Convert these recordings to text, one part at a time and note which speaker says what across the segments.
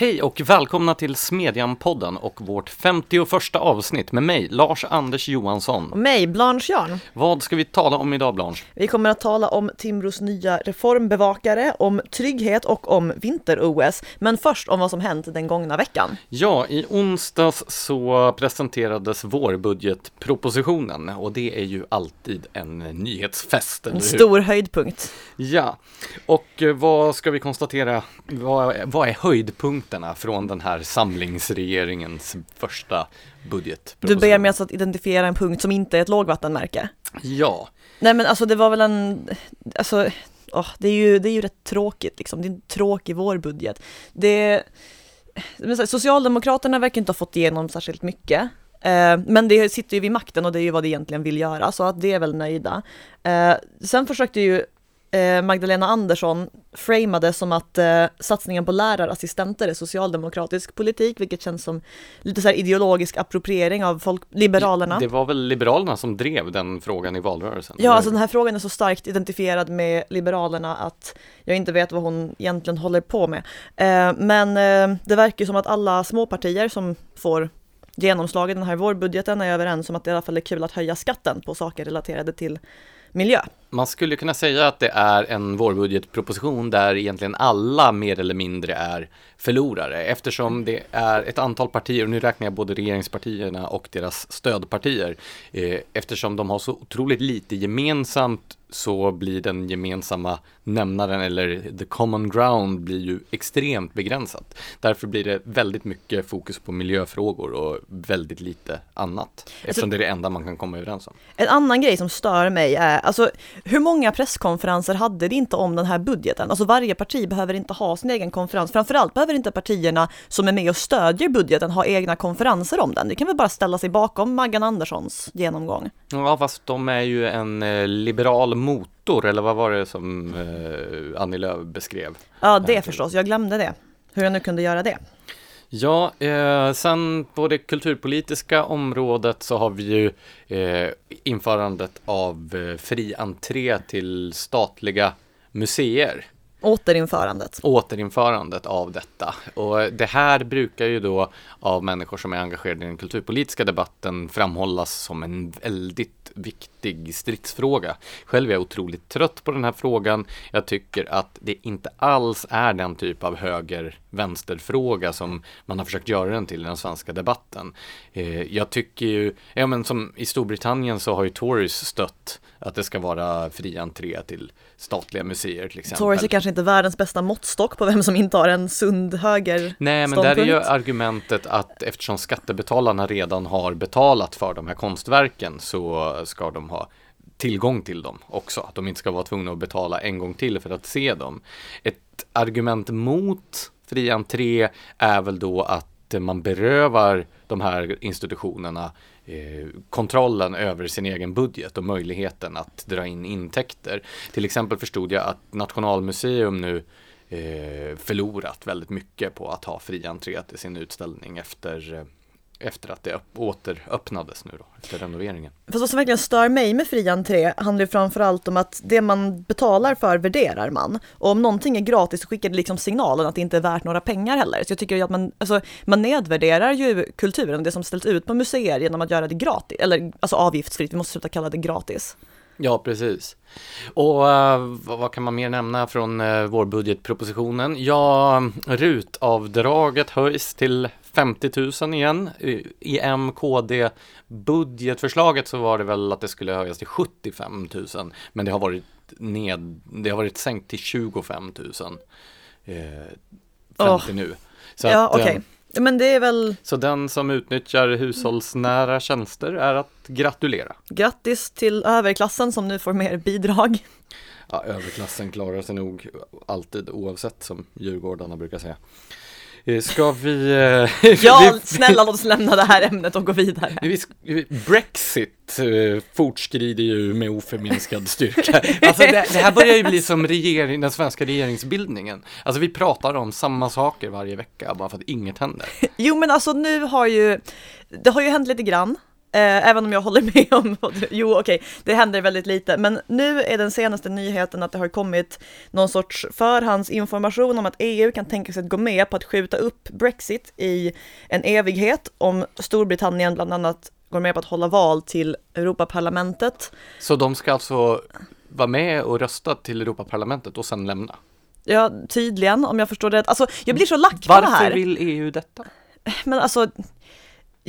Speaker 1: Hej och välkomna till Smedjan-podden och vårt 51 avsnitt med mig, Lars-Anders Johansson.
Speaker 2: Och mig, Blanche Jarn.
Speaker 1: Vad ska vi tala om idag, Blanche?
Speaker 2: Vi kommer att tala om Timbros nya reformbevakare, om trygghet och om vinter-OS. Men först om vad som hänt den gångna veckan.
Speaker 1: Ja, i onsdags så presenterades vårbudgetpropositionen och det är ju alltid en nyhetsfest.
Speaker 2: En stor höjdpunkt.
Speaker 1: Ja, och vad ska vi konstatera? Vad, vad är höjdpunkterna från den här samlingsregeringens första budget?
Speaker 2: Du ber mig alltså att identifiera en punkt som inte är ett lågvattenmärke?
Speaker 1: Ja.
Speaker 2: Nej men alltså det var väl en, alltså oh, det, är ju, det är ju rätt tråkigt liksom, det är en tråkig vårbudget. Det, Socialdemokraterna verkar inte ha fått igenom särskilt mycket. Eh, men det sitter ju vid makten och det är ju vad det egentligen vill göra, så att det är väl nöjda. Eh, sen försökte ju Magdalena Andersson framade som att eh, satsningen på lärarassistenter är socialdemokratisk politik, vilket känns som lite så ideologisk appropriering av folk, Liberalerna.
Speaker 1: Det var väl Liberalerna som drev den frågan i valrörelsen?
Speaker 2: Ja, alltså den här frågan är så starkt identifierad med Liberalerna att jag inte vet vad hon egentligen håller på med. Eh, men eh, det verkar som att alla småpartier som får genomslag i den här vårbudgeten är överens om att det i alla fall är kul att höja skatten på saker relaterade till miljö.
Speaker 1: Man skulle kunna säga att det är en vårbudgetproposition där egentligen alla mer eller mindre är förlorare eftersom det är ett antal partier, och nu räknar jag både regeringspartierna och deras stödpartier, eh, eftersom de har så otroligt lite gemensamt så blir den gemensamma nämnaren eller the common ground blir ju extremt begränsat. Därför blir det väldigt mycket fokus på miljöfrågor och väldigt lite annat. Eftersom det är det enda man kan komma överens om.
Speaker 2: En annan grej som stör mig är, alltså hur många presskonferenser hade det inte om den här budgeten? Alltså varje parti behöver inte ha sin egen konferens. Framförallt behöver inte partierna som är med och stödjer budgeten ha egna konferenser om den. Det kan väl bara ställa sig bakom Maggan Anderssons genomgång.
Speaker 1: Ja, fast de är ju en eh, liberal motor, eller vad var det som eh, Annie Lööf beskrev?
Speaker 2: Ja, det förstås. Jag glömde det. Hur jag nu kunde göra det.
Speaker 1: Ja, eh, sen på det kulturpolitiska området så har vi ju eh, införandet av eh, fri entré till statliga museer.
Speaker 2: Återinförandet.
Speaker 1: Återinförandet av detta. Och det här brukar ju då av människor som är engagerade i den kulturpolitiska debatten framhållas som en väldigt viktig stridsfråga. Själv är jag otroligt trött på den här frågan. Jag tycker att det inte alls är den typ av höger-vänster-fråga som man har försökt göra den till i den svenska debatten. Eh, jag tycker ju, ja men som i Storbritannien så har ju Tories stött att det ska vara fri entré till statliga museer till exempel.
Speaker 2: Tories är kanske inte världens bästa måttstock på vem som intar en sund höger
Speaker 1: Nej, men där är ju argumentet att eftersom skattebetalarna redan har betalat för de här konstverken så ska de ha tillgång till dem också. Att de inte ska vara tvungna att betala en gång till för att se dem. Ett argument mot fri entré är väl då att man berövar de här institutionerna eh, kontrollen över sin egen budget och möjligheten att dra in intäkter. Till exempel förstod jag att Nationalmuseum nu eh, förlorat väldigt mycket på att ha fri entré till sin utställning efter eh, efter att det återöppnades nu då, efter renoveringen.
Speaker 2: Fast vad som verkligen stör mig med fri entré handlar ju framförallt om att det man betalar för värderar man. Och om någonting är gratis så skickar det liksom signalen att det inte är värt några pengar heller. Så jag tycker ju att man, alltså, man nedvärderar ju kulturen, det som ställs ut på museer genom att göra det gratis, eller alltså avgiftsfritt, vi måste sluta kalla det gratis.
Speaker 1: Ja, precis. Och uh, vad kan man mer nämna från uh, vårbudgetpropositionen? Ja, rutavdraget höjs till 50 000 igen. I MKD budgetförslaget så var det väl att det skulle höjas till 75 000. Men det har varit ned, det har varit sänkt till 25 000 eh, fram oh. till nu.
Speaker 2: Så ja, okej. Okay. Men det är väl...
Speaker 1: Så den som utnyttjar hushållsnära tjänster är att gratulera.
Speaker 2: Grattis till överklassen som nu får mer bidrag.
Speaker 1: Ja, överklassen klarar sig nog alltid oavsett som djurgårdarna brukar säga. Eh, ska vi...
Speaker 2: Eh, ja, snälla låt oss lämna det här ämnet och gå vidare.
Speaker 1: Brexit eh, fortskrider ju med oförminskad styrka. Alltså det, det, här börjar ju bli som regering, den svenska regeringsbildningen. Alltså vi pratar om samma saker varje vecka bara för att inget händer.
Speaker 2: Jo men alltså nu har ju, det har ju hänt lite grann. Eh, även om jag håller med om, jo okej, okay, det händer väldigt lite, men nu är den senaste nyheten att det har kommit någon sorts förhandsinformation om att EU kan tänka sig att gå med på att skjuta upp Brexit i en evighet om Storbritannien bland annat går med på att hålla val till Europaparlamentet.
Speaker 1: Så de ska alltså vara med och rösta till Europaparlamentet och sen lämna?
Speaker 2: Ja, tydligen om jag förstår det Alltså, jag blir så lack på det här.
Speaker 1: Varför vill EU detta?
Speaker 2: Men alltså,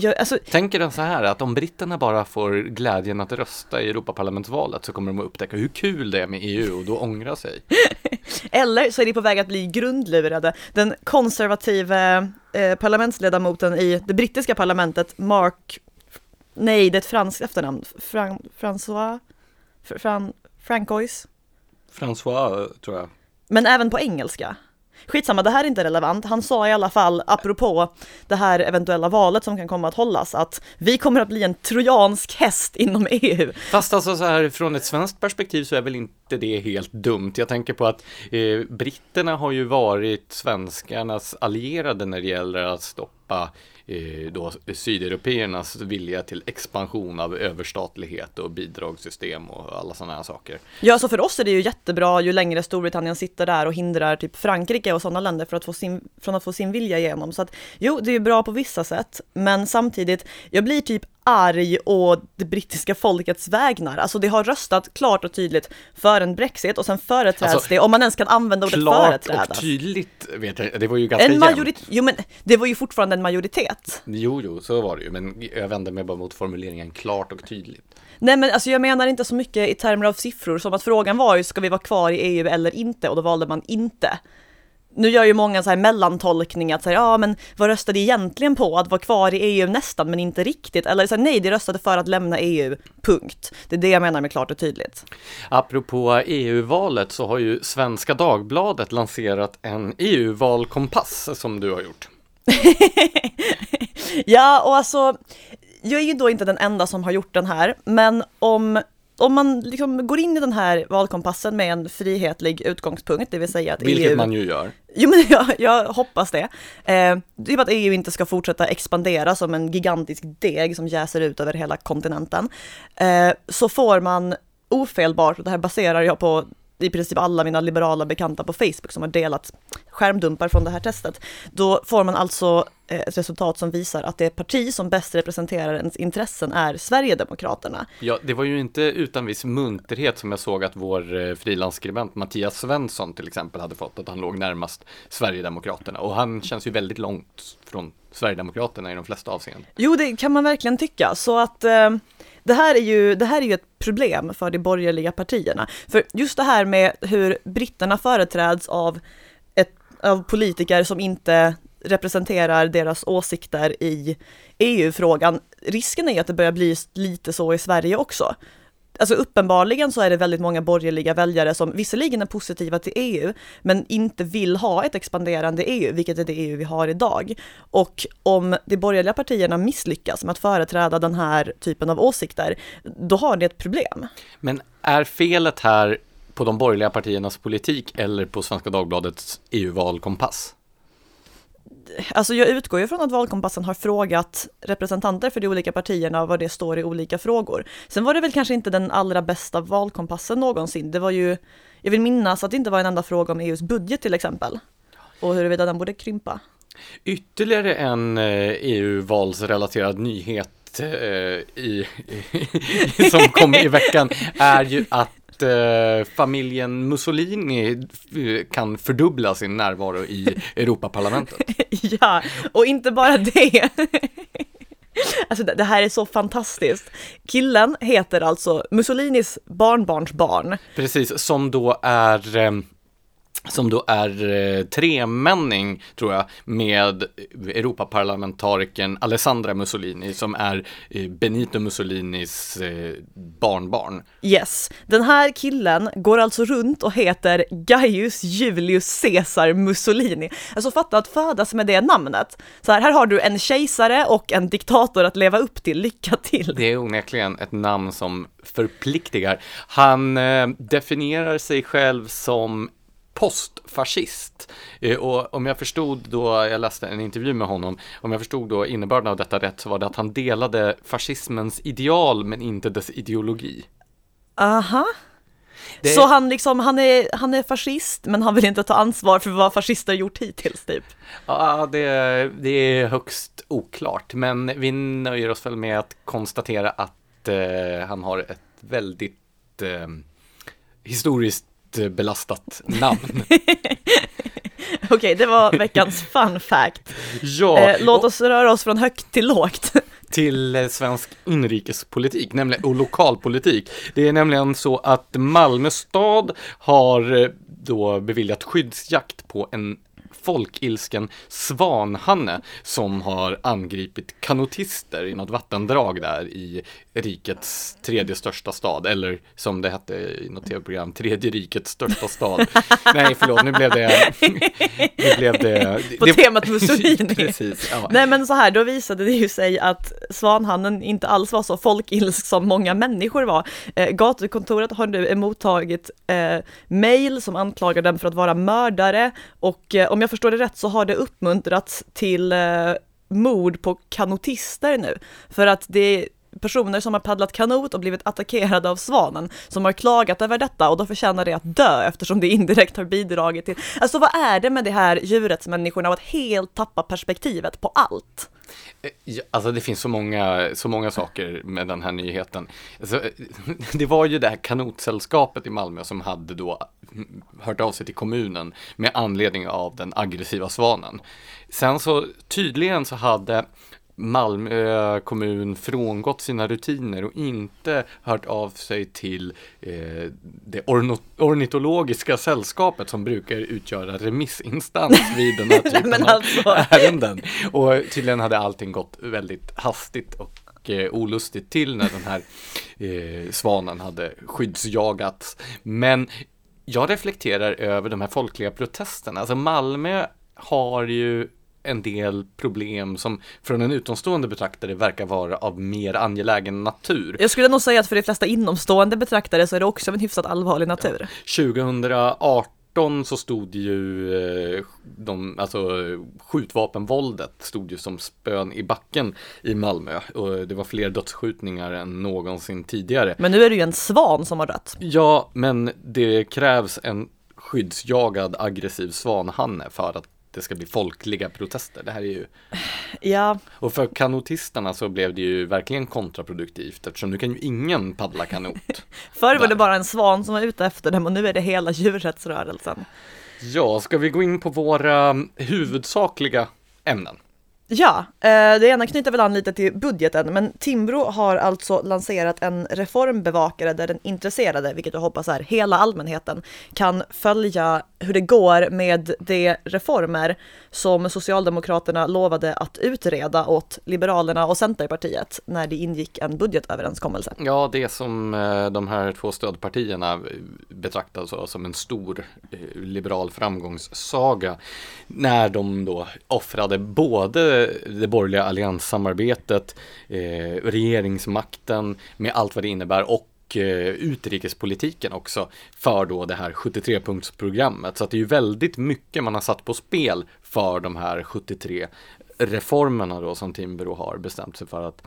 Speaker 2: jag, alltså,
Speaker 1: Tänker den så här att om britterna bara får glädjen att rösta i Europaparlamentsvalet så kommer de att upptäcka hur kul det är med EU och då ångra sig.
Speaker 2: Eller så är de på väg att bli grundlurade. Den konservativa eh, parlamentsledamoten i det brittiska parlamentet, Mark, nej det är ett franskt efternamn, Fran, François, Fran, Francois.
Speaker 1: François tror jag.
Speaker 2: Men även på engelska. Skitsamma, det här är inte relevant. Han sa i alla fall, apropå det här eventuella valet som kan komma att hållas, att vi kommer att bli en trojansk häst inom EU.
Speaker 1: Fast alltså så här från ett svenskt perspektiv så är väl inte det helt dumt. Jag tänker på att eh, britterna har ju varit svenskarnas allierade när det gäller att stoppa Eh, då eh, sydeuropeernas vilja till expansion av överstatlighet och bidragssystem och alla sådana här saker.
Speaker 2: Ja, så för oss är det ju jättebra ju längre Storbritannien sitter där och hindrar typ Frankrike och sådana länder för att få sin, från att få sin vilja igenom. Så att jo, det är bra på vissa sätt, men samtidigt, jag blir typ arg och det brittiska folkets vägnar. Alltså det har röstat klart och tydligt för en Brexit och sen företräds alltså, det, om man ens kan använda ordet företrädas.
Speaker 1: Klart och tydligt, vet jag, det var ju ganska
Speaker 2: en majoritet, Jo men det var ju fortfarande en majoritet.
Speaker 1: Jo, jo, så var det ju, men jag vände mig bara mot formuleringen klart och tydligt.
Speaker 2: Nej men alltså jag menar inte så mycket i termer av siffror, som att frågan var ju ska vi vara kvar i EU eller inte och då valde man inte nu gör ju många så här mellantolkning att säga, ja men vad röstade egentligen på? Att vara kvar i EU nästan men inte riktigt. Eller så här, nej, de röstade för att lämna EU, punkt. Det är det jag menar med klart och tydligt.
Speaker 1: Apropå EU-valet så har ju Svenska Dagbladet lanserat en EU-valkompass som du har gjort.
Speaker 2: ja, och alltså, jag är ju då inte den enda som har gjort den här, men om om man liksom går in i den här valkompassen med en frihetlig utgångspunkt, det vill säga att
Speaker 1: Vilket EU... man ju gör.
Speaker 2: Jo men jag, jag hoppas det. Eh, typ att EU inte ska fortsätta expandera som en gigantisk deg som jäser ut över hela kontinenten. Eh, så får man ofelbart, och det här baserar jag på i princip alla mina liberala bekanta på Facebook som har delat skärmdumpar från det här testet, då får man alltså eh, ett resultat som visar att det parti som bäst representerar ens intressen är Sverigedemokraterna.
Speaker 1: Ja, det var ju inte utan viss munterhet som jag såg att vår eh, frilansskribent Mattias Svensson till exempel hade fått, att han låg närmast Sverigedemokraterna och han känns ju väldigt långt från Sverigedemokraterna i de flesta avseenden.
Speaker 2: Jo, det kan man verkligen tycka, så att eh, det här är ju, det här är ju ett problem för de borgerliga partierna. För just det här med hur britterna företräds av, ett, av politiker som inte representerar deras åsikter i EU-frågan. Risken är att det börjar bli lite så i Sverige också. Alltså uppenbarligen så är det väldigt många borgerliga väljare som visserligen är positiva till EU, men inte vill ha ett expanderande EU, vilket är det EU vi har idag. Och om de borgerliga partierna misslyckas med att företräda den här typen av åsikter, då har det ett problem.
Speaker 1: Men är felet här på de borgerliga partiernas politik eller på Svenska Dagbladets EU-valkompass?
Speaker 2: Alltså jag utgår ju från att valkompassen har frågat representanter för de olika partierna vad det står i olika frågor. Sen var det väl kanske inte den allra bästa valkompassen någonsin. Det var ju, jag vill minnas att det inte var en enda fråga om EUs budget till exempel. Och huruvida den borde krympa.
Speaker 1: Ytterligare en eh, e EU-valsrelaterad nyhet nyhet eh, i, som kom i veckan är ju att eh, familjen Mussolini eh, kan fördubbla sin närvaro i Europaparlamentet.
Speaker 2: ja, och inte bara det. Alltså det här är så fantastiskt. Killen heter alltså Mussolinis barnbarnsbarn.
Speaker 1: Precis, som då är eh, som då är eh, tremänning, tror jag, med Europaparlamentarikern Alessandra Mussolini som är eh, Benito Mussolinis eh, barnbarn.
Speaker 2: Yes, den här killen går alltså runt och heter Gaius Julius Caesar Mussolini. Alltså fatta att födas med det namnet. Så här, här har du en kejsare och en diktator att leva upp till, lycka till.
Speaker 1: Det är onekligen ett namn som förpliktigar. Han eh, definierar sig själv som postfascist. Eh, och om jag förstod då, jag läste en intervju med honom, om jag förstod då innebörden av detta rätt så var det att han delade fascismens ideal men inte dess ideologi.
Speaker 2: Aha.
Speaker 1: Det-
Speaker 2: Så han liksom, han är, han är fascist men han vill inte ta ansvar för vad fascister gjort hittills typ.
Speaker 1: Ja, det, det är högst oklart, men vi nöjer oss väl med att konstatera att eh, han har ett väldigt eh, historiskt belastat namn.
Speaker 2: Okej, det var veckans fun fact.
Speaker 1: ja,
Speaker 2: Eh, låt
Speaker 1: och
Speaker 2: oss röra oss från högt till lågt.
Speaker 1: till eh, svensk inrikespolitik nämligen, och lokalpolitik. Det är nämligen så att Malmö stad har eh, då beviljat skyddsjakt på en folkilsken svanhanne som har angripit kanotister i något vattendrag där i rikets tredje största stad, eller som det hette i något tv-program, tredje rikets största stad. Nej, förlåt, nu blev det... Nu blev det...
Speaker 2: På
Speaker 1: det,
Speaker 2: temat Mussolini.
Speaker 1: Precis, ja.
Speaker 2: Nej men så här, då visade det ju sig att svanhannen inte alls var så folkilsk som många människor var. Eh, gatukontoret har nu mottagit eh, mejl som anklagar dem för att vara mördare och eh, om jag förstår Förstår det rätt så har det uppmuntrats till eh, mord på kanotister nu. För att det är personer som har paddlat kanot och blivit attackerade av svanen som har klagat över detta och då förtjänar det att dö eftersom det indirekt har bidragit till... Alltså vad är det med det här djurrättsmänniskorna och att helt tappa perspektivet på allt?
Speaker 1: Eh, alltså det finns så många, så många saker med den här nyheten. Alltså, eh, det var ju det här kanotsällskapet i Malmö som hade då mm, hört av sig till kommunen med anledning av den aggressiva svanen. Sen så tydligen så hade Malmö kommun frångått sina rutiner och inte hört av sig till eh, det ornitologiska sällskapet som brukar utgöra remissinstans vid den här typen av
Speaker 2: alltså.
Speaker 1: ärenden. Och tydligen hade allting gått väldigt hastigt och eh, olustigt till när den här eh, svanen hade skyddsjagats. Men jag reflekterar över de här folkliga protesterna. Alltså Malmö har ju en del problem som från en utomstående betraktare verkar vara av mer angelägen natur.
Speaker 2: Jag skulle nog säga att för de flesta inomstående betraktare så är det också av en hyfsat allvarlig natur.
Speaker 1: 2018 så stod ju eh, de, alltså skjutvapenvåldet stod ju som spön i backen i Malmö och det var fler dödsskjutningar än någonsin tidigare.
Speaker 2: Men nu är det ju en svan som har dött.
Speaker 1: Ja, men det krävs en skyddsjagad aggressiv svanhanne för att det ska bli folkliga protester. Det här är ju,
Speaker 2: Ja,
Speaker 1: och för kanotisterna så blev det ju verkligen kontraproduktivt eftersom nu kan ju ingen paddla kanot.
Speaker 2: förr var det bara en svan som var ute efter dem och nu är det hela djurrättsrörelsen.
Speaker 1: Ja, ska vi gå in på våra huvudsakliga ämnen?
Speaker 2: Ja, eh, det ena knyter väl an lite till budgeten, men Timbro har alltså lanserat en reformbevakare där den intresserade, vilket jag hoppas är hela allmänheten, kan följa hur det går med de reformer som Socialdemokraterna lovade att utreda åt Liberalerna och Centerpartiet när det ingick en budgetöverenskommelse.
Speaker 1: Ja, det som eh, de här två stödpartierna eh, betraktar alltså som en stor liberal framgångssaga när de då offrade både det borgerliga allianssamarbetet, eh, regeringsmakten med allt vad det innebär och eh, utrikespolitiken också för då det här 73-punktsprogrammet. Så att det är ju väldigt mycket man har satt på spel för de här 73 reformerna då som Timbro har bestämt sig för att,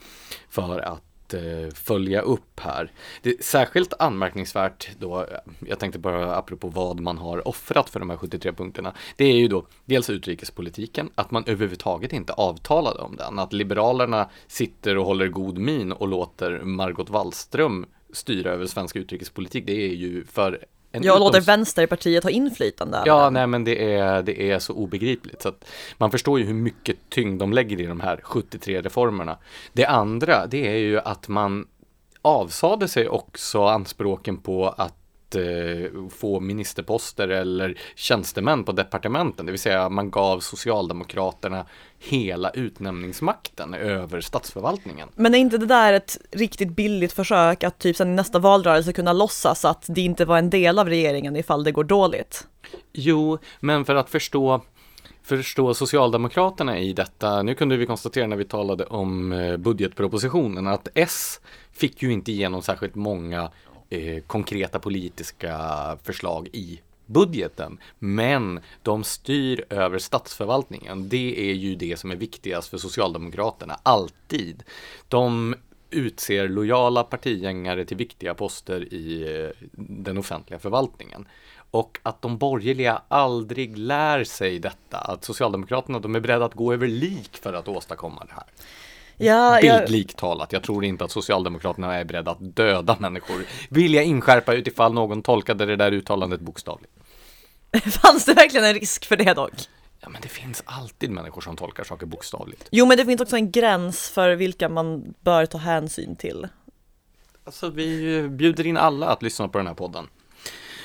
Speaker 1: för att eh, följa upp här. Det är särskilt anmärkningsvärt då, jag tänkte bara apropå vad man har offrat för de här 73 punkterna, det är ju då dels utrikespolitiken, att man överhuvudtaget inte avtalade om den, att Liberalerna sitter och håller god min och låter Margot Wallström styra över svensk utrikespolitik, det är ju för en
Speaker 2: Jag låter Vänsterpartiet ha inflytande
Speaker 1: Ja, nej men det är, det är så obegripligt så att man förstår ju hur mycket tyngd de lägger i de här 73 reformerna. Det andra, det är ju att man avsade sig också anspråken på att eh, få ministerposter eller tjänstemän på departementen, det vill säga man gav Socialdemokraterna hela utnämningsmakten över statsförvaltningen.
Speaker 2: Men är inte det där ett riktigt billigt försök att typ sen i nästa valrörelse kunna låtsas att det inte var en del av regeringen ifall det går dåligt?
Speaker 1: Jo, men för att förstå förstå Socialdemokraterna i detta. Nu kunde vi konstatera när vi talade om eh, budgetpropositionen att S fick ju inte igenom särskilt många eh, konkreta politiska förslag i budgeten, men de styr över statsförvaltningen. Det är ju det som är viktigast för Socialdemokraterna, alltid. De utser lojala partigängare till viktiga poster i eh, den offentliga förvaltningen. Och att de borgerliga aldrig lär sig detta, att Socialdemokraterna de är beredda att gå över lik för att åstadkomma det här.
Speaker 2: Ja, jag,
Speaker 1: Bildligt talat, jag tror inte att Socialdemokraterna är beredda att döda människor. Vill jag inskärpa utifall någon tolkade det där uttalandet bokstavligt.
Speaker 2: fanns det verkligen en risk för det dock?
Speaker 1: Ja, men det finns alltid människor som tolkar saker bokstavligt.
Speaker 2: Jo, men det finns också en gräns för vilka man bör ta hänsyn till.
Speaker 1: Alltså, vi bjuder in alla att lyssna på den här podden.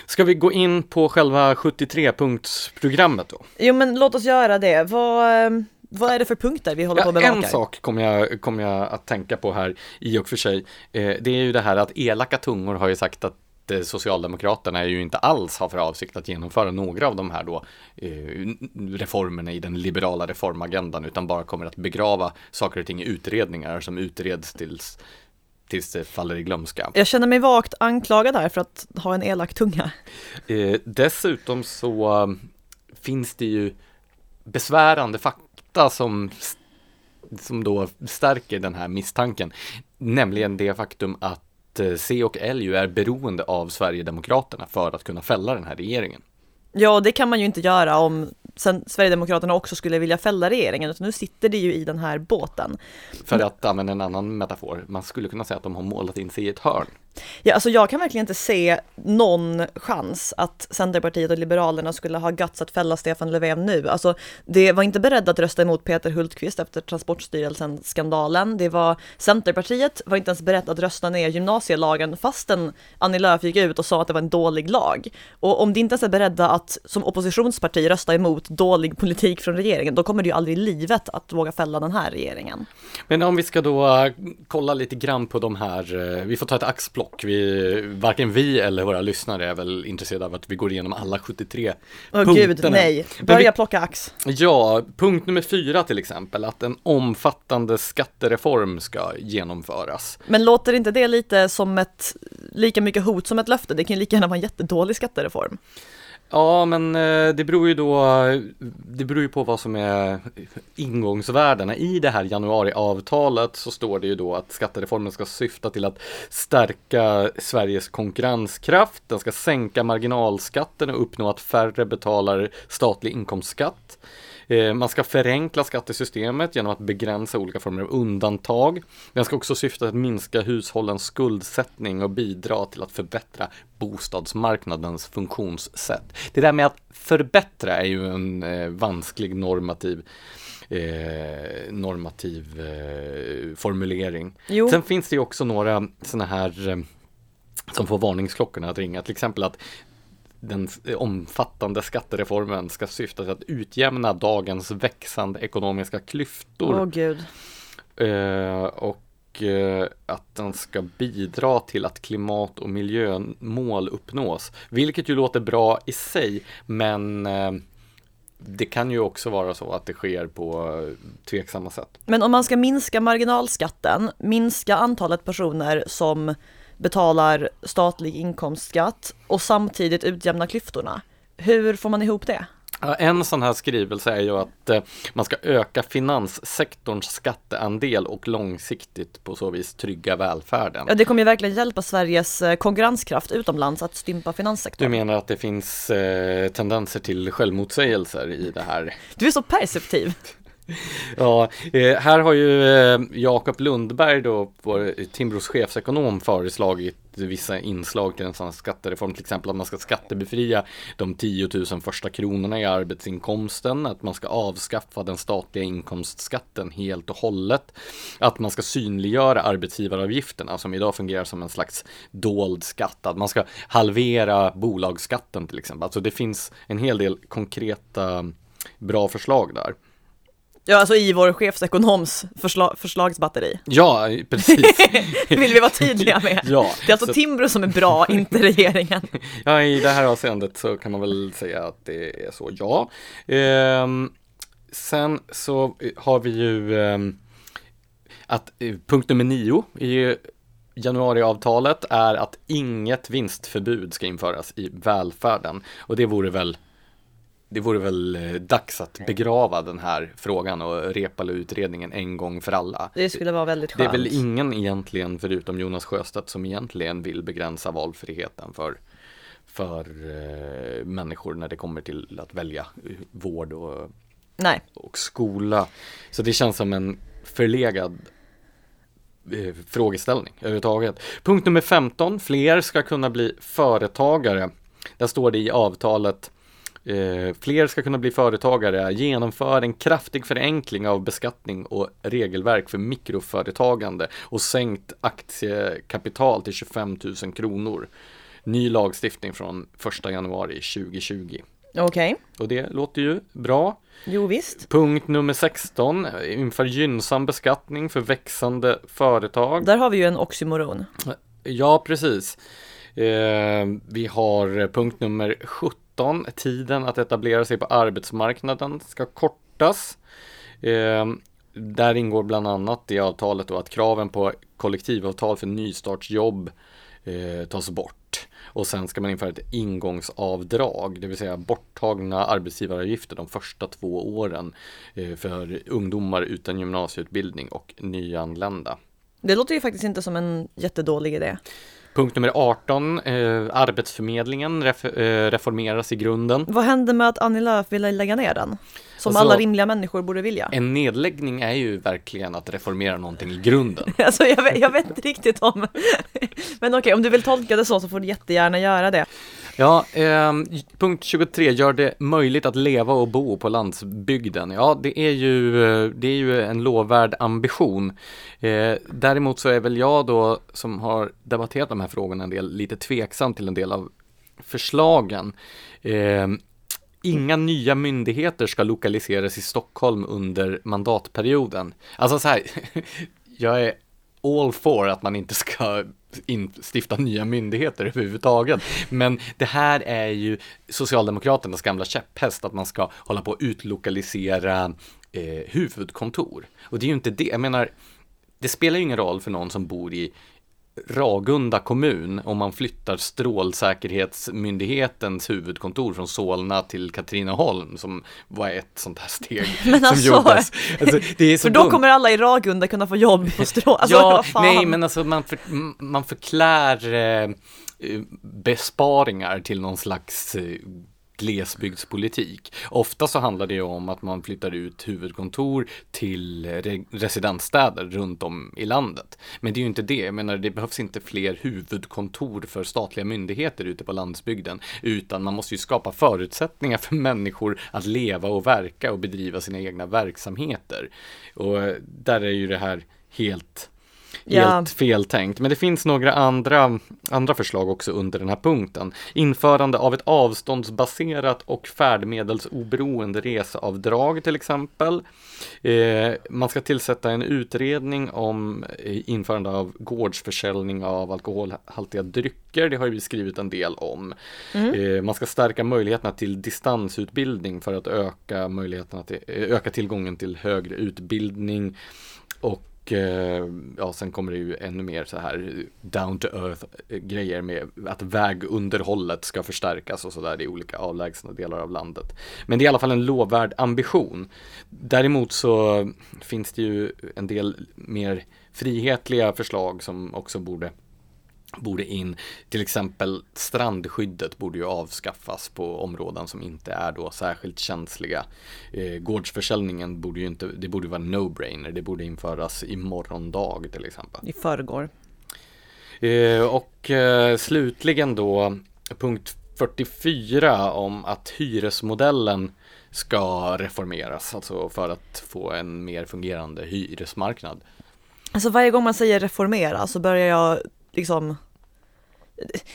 Speaker 1: Ska vi gå in på själva 73-punktsprogrammet då?
Speaker 2: Jo, men låt oss göra det. Vad, eh, vad är det för punkter vi håller på
Speaker 1: Ja,
Speaker 2: bevaka?
Speaker 1: en sak kommer jag, kommer jag att tänka på här i och för sig. Eh, det är ju det här att elaka tungor har ju sagt att eh, Socialdemokraterna ju inte alls har för avsikt att genomföra några av de här då eh, reformerna i den liberala reformagendan utan bara kommer att begrava saker och ting i utredningar som utreds tills, tills det faller i glömska.
Speaker 2: Jag känner mig vagt anklagad här för att ha en elak tunga.
Speaker 1: Eh, dessutom så um, finns det ju besvärande fakta som, som då stärker den här misstanken. Nämligen det faktum att eh, C och L ju är beroende av Sverigedemokraterna för att kunna fälla den här regeringen.
Speaker 2: Ja, det kan man ju inte göra om sen Sverigedemokraterna också skulle vilja fälla regeringen, utan nu sitter det ju i den här båten.
Speaker 1: För att använda en annan metafor, man skulle kunna säga att de har målat in sig i ett hörn.
Speaker 2: Ja, alltså jag kan verkligen inte se någon chans att Centerpartiet och Liberalerna skulle ha guts att fälla Stefan Löfven nu. Alltså, det var inte beredda att rösta emot Peter Hultqvist efter Transportstyrelsen-skandalen. Det var Centerpartiet var inte ens berett att rösta ner gymnasielagen fastän Annie Lööf gick ut och sa att det var en dålig lag. Och om de inte ens är beredda att som oppositionsparti rösta emot dålig politik från regeringen, då kommer det ju aldrig i livet att våga fälla den här regeringen.
Speaker 1: Men om vi ska då eh, kolla lite grann på de här, eh, vi får ta ett axplock. Vi, varken vi eller våra lyssnare är väl intresserade av att vi går igenom alla 73
Speaker 2: Åh
Speaker 1: punkterna.
Speaker 2: gud, nej. Börja
Speaker 1: vi-
Speaker 2: plocka ax.
Speaker 1: Ja, punkt nummer fyra till exempel, att en omfattande skattereform ska genomföras.
Speaker 2: Men låter inte det lite som ett, lika mycket hot som ett löfte? Det kan ju lika gärna vara en jättedålig skattereform.
Speaker 1: Ja, men eh, det beror ju då, det beror ju på vad som är ingångsvärdena. I det här januariavtalet så står det ju då att skattereformen ska syfta till att stärka Sveriges konkurrenskraft, den ska sänka marginalskatten och uppnå att färre betalar statlig inkomstskatt. Eh, Man ska förenkla skattesystemet genom att begränsa olika former av undantag. Den ska också syfta till att minska hushållens skuldsättning och bidra till att förbättra bostadsmarknadens funktionssätt. Det där med att förbättra är ju en eh, vansklig normativ eh, normativ eh, formulering.
Speaker 2: Jo.
Speaker 1: Sen finns det ju också några sådana här eh, som får varningsklockorna att ringa, till exempel att den omfattande skattereformen ska syfta till att utjämna dagens växande ekonomiska klyftor
Speaker 2: Åh gud.
Speaker 1: eh, och eh, att den ska bidra till att klimat och miljömål uppnås. Vilket ju låter bra i sig, men eh, det kan ju också vara så att det sker på eh, tveksamma sätt.
Speaker 2: Men om man ska minska marginalskatten, minska antalet personer som betalar statlig inkomstskatt och samtidigt utjämna klyftorna. Hur får man ihop det?
Speaker 1: En sån här skrivelse är ju att eh, man ska öka finanssektorns skatteandel och långsiktigt på så vis trygga välfärden.
Speaker 2: Ja, det kommer ju verkligen hjälpa Sveriges eh, konkurrenskraft utomlands att stympa
Speaker 1: Du
Speaker 2: finanssektorn.
Speaker 1: menar att det finns eh, tendenser till självmotsägelser i det här?
Speaker 2: Du är så perceptiv.
Speaker 1: Ja, eh, här har ju eh, Jakob Lundberg då, vår Timbros chefsekonom, föreslagit vissa inslag till en sån här skattereform, till exempel att man ska skattebefria de 10 000 första kronorna i arbetsinkomsten, att man ska avskaffa den statliga inkomstskatten helt och hållet, att man ska synliggöra arbetsgivaravgifterna som idag fungerar som en slags dold skatt, att man ska halvera bolagsskatten till exempel. Alltså det finns en hel del konkreta bra förslag där.
Speaker 2: Ja, alltså i vår chefsekonoms försla- förslagsbatteri.
Speaker 1: Ja, precis.
Speaker 2: Vill vi vara tydliga med.
Speaker 1: Ja,
Speaker 2: Det är alltså
Speaker 1: så-
Speaker 2: Timbro som är bra, inte regeringen.
Speaker 1: ja, i det här avseendet så kan man väl säga att det är så, ja. Ehm, sen så har vi ju ehm, att eh, punkt nummer nio ju januariavtalet är att inget vinstförbud ska införas i välfärden. Och det vore väl det vore väl eh, dags att begrava den här frågan och Reepalu-utredningen en gång för alla.
Speaker 2: Det skulle vara väldigt skönt.
Speaker 1: Det är väl ingen egentligen, förutom Jonas Sjöstedt, som egentligen vill begränsa valfriheten för, för eh, människor när det kommer till att välja eh, vård och,
Speaker 2: Nej.
Speaker 1: och skola. Så det känns som en förlegad eh, frågeställning överhuvudtaget. Punkt nummer 15, fler ska kunna bli företagare. Där står det i avtalet Eh, fler ska kunna bli företagare, genomför en kraftig förenkling av beskattning och regelverk för mikroföretagande och sänkt aktiekapital till 25 000 kronor. Ny lagstiftning från 1 januari 2020.
Speaker 2: Okej, okay.
Speaker 1: Och det låter ju bra.
Speaker 2: jo visst.
Speaker 1: Punkt nummer 16, inför gynnsam beskattning för växande företag.
Speaker 2: Där har vi ju en oxymoron.
Speaker 1: Ja, precis. Eh, vi har punkt nummer 17 19. Tiden att etablera sig på arbetsmarknaden ska kortas. Eh, där ingår bland annat i avtalet då att kraven på kollektivavtal för nystartsjobb eh, tas bort. Och sen ska man införa ett ingångsavdrag, det vill säga borttagna arbetsgivaravgifter de första två åren eh, för ungdomar utan gymnasieutbildning och nyanlända.
Speaker 2: Det låter ju faktiskt inte som en jättedålig idé.
Speaker 1: Punkt nummer 18, eh, Arbetsförmedlingen ref eh, reformeras i grunden.
Speaker 2: Vad hände med att Annie Lööf ville lägga ner den? Som alltså, alla rimliga människor borde vilja.
Speaker 1: En nedläggning är ju verkligen att reformera någonting i grunden.
Speaker 2: alltså jag vet, jag vet inte riktigt om... Men okej, okay, om du vill tolka det så så får du jättegärna göra det.
Speaker 1: Ja, eh, punkt 23 gör det möjligt att leva och bo på landsbygden. Ja, det är ju, det är ju en lovvärd ambition. Eh, däremot så är väl jag då, som har debatterat de här frågorna en del, lite tveksam till en del av förslagen. Eh, Inga nya myndigheter ska lokaliseras i Stockholm under mandatperioden. Alltså så här, jag är all for att man inte ska instifta nya myndigheter överhuvudtaget. Men det här är ju Socialdemokraternas gamla käpphäst att man ska hålla på att utlokalisera eh, huvudkontor. Och det är ju inte det, jag menar, det spelar ju ingen roll för någon som bor i Ragunda kommun om man flyttar Strålsäkerhetsmyndighetens huvudkontor från Solna till Katrineholm som var ett sånt här steg
Speaker 2: men
Speaker 1: som
Speaker 2: alltså,
Speaker 1: gjordes. Alltså,
Speaker 2: för då dumt. kommer alla i Ragunda kunna få jobb på Strå... Alltså,
Speaker 1: ja, nej men alltså man, för, man förklär eh, besparingar till någon slags eh, glesbygdspolitik. Ofta så handlar det om att man flyttar ut huvudkontor till re residensstäder runt om i landet. Men det är ju inte det, jag menar det behövs inte fler huvudkontor för statliga myndigheter ute på landsbygden, utan man måste ju skapa förutsättningar för människor att leva och verka och bedriva sina egna verksamheter. Och där är ju det här helt helt feltänkt. Men det finns några andra, andra förslag också under den här punkten. Införande av ett avståndsbaserat och färdmedelsoberoende reseavdrag till exempel. Eh, man ska tillsätta en utredning om eh, införande av gårdsförsäljning av alkoholhaltiga drycker. Det har vi skrivit en del om. Mm. Eh, man ska stärka möjligheterna till distansutbildning för att öka möjligheterna till, eh, öka tillgången till högre utbildning. Och och eh, ja, sen kommer det ju ännu mer så här down to earth grejer med att vägunderhållet ska förstärkas och sådär i olika avlägsna delar av landet. Men det är i alla fall en lovvärd ambition. Däremot så finns det ju en del mer frihetliga förslag som också borde borde in. Till exempel strandskyddet borde ju avskaffas på områden som inte är då särskilt känsliga. Eh, gårdsförsäljningen borde ju inte, det borde vara no-brainer, det borde införas i morgondag till exempel.
Speaker 2: I förrgår.
Speaker 1: Eh, och eh, slutligen då punkt 44 om att hyresmodellen ska reformeras, alltså för att få en mer fungerande hyresmarknad.
Speaker 2: Alltså varje gång man säger reformera så börjar jag liksom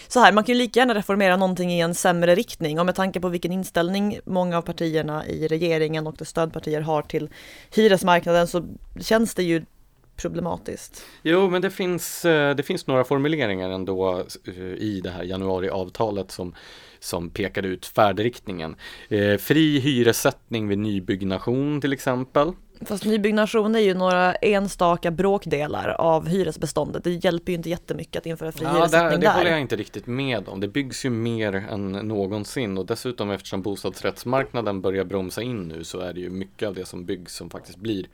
Speaker 2: så här, man kan ju lika gärna reformera någonting i en sämre riktning och med tanke på vilken inställning många av partierna i regeringen och dess stödpartier har till hyresmarknaden så känns det ju problematiskt.
Speaker 1: Jo, men det finns, eh, det finns några formuleringar ändå eh, i det här januariavtalet som, som pekar ut färdriktningen. Eh, fri hyressättning vid nybyggnation till exempel.
Speaker 2: Fast nybyggnation är ju några enstaka bråkdelar av hyresbeståndet. Det hjälper ju inte jättemycket att införa fri
Speaker 1: Ja,
Speaker 2: hyressättning
Speaker 1: där, det håller jag inte riktigt med om. Det byggs ju mer än någonsin och dessutom eftersom bostadsrättsmarknaden börjar bromsa in nu så är det ju mycket av det som byggs som faktiskt blir,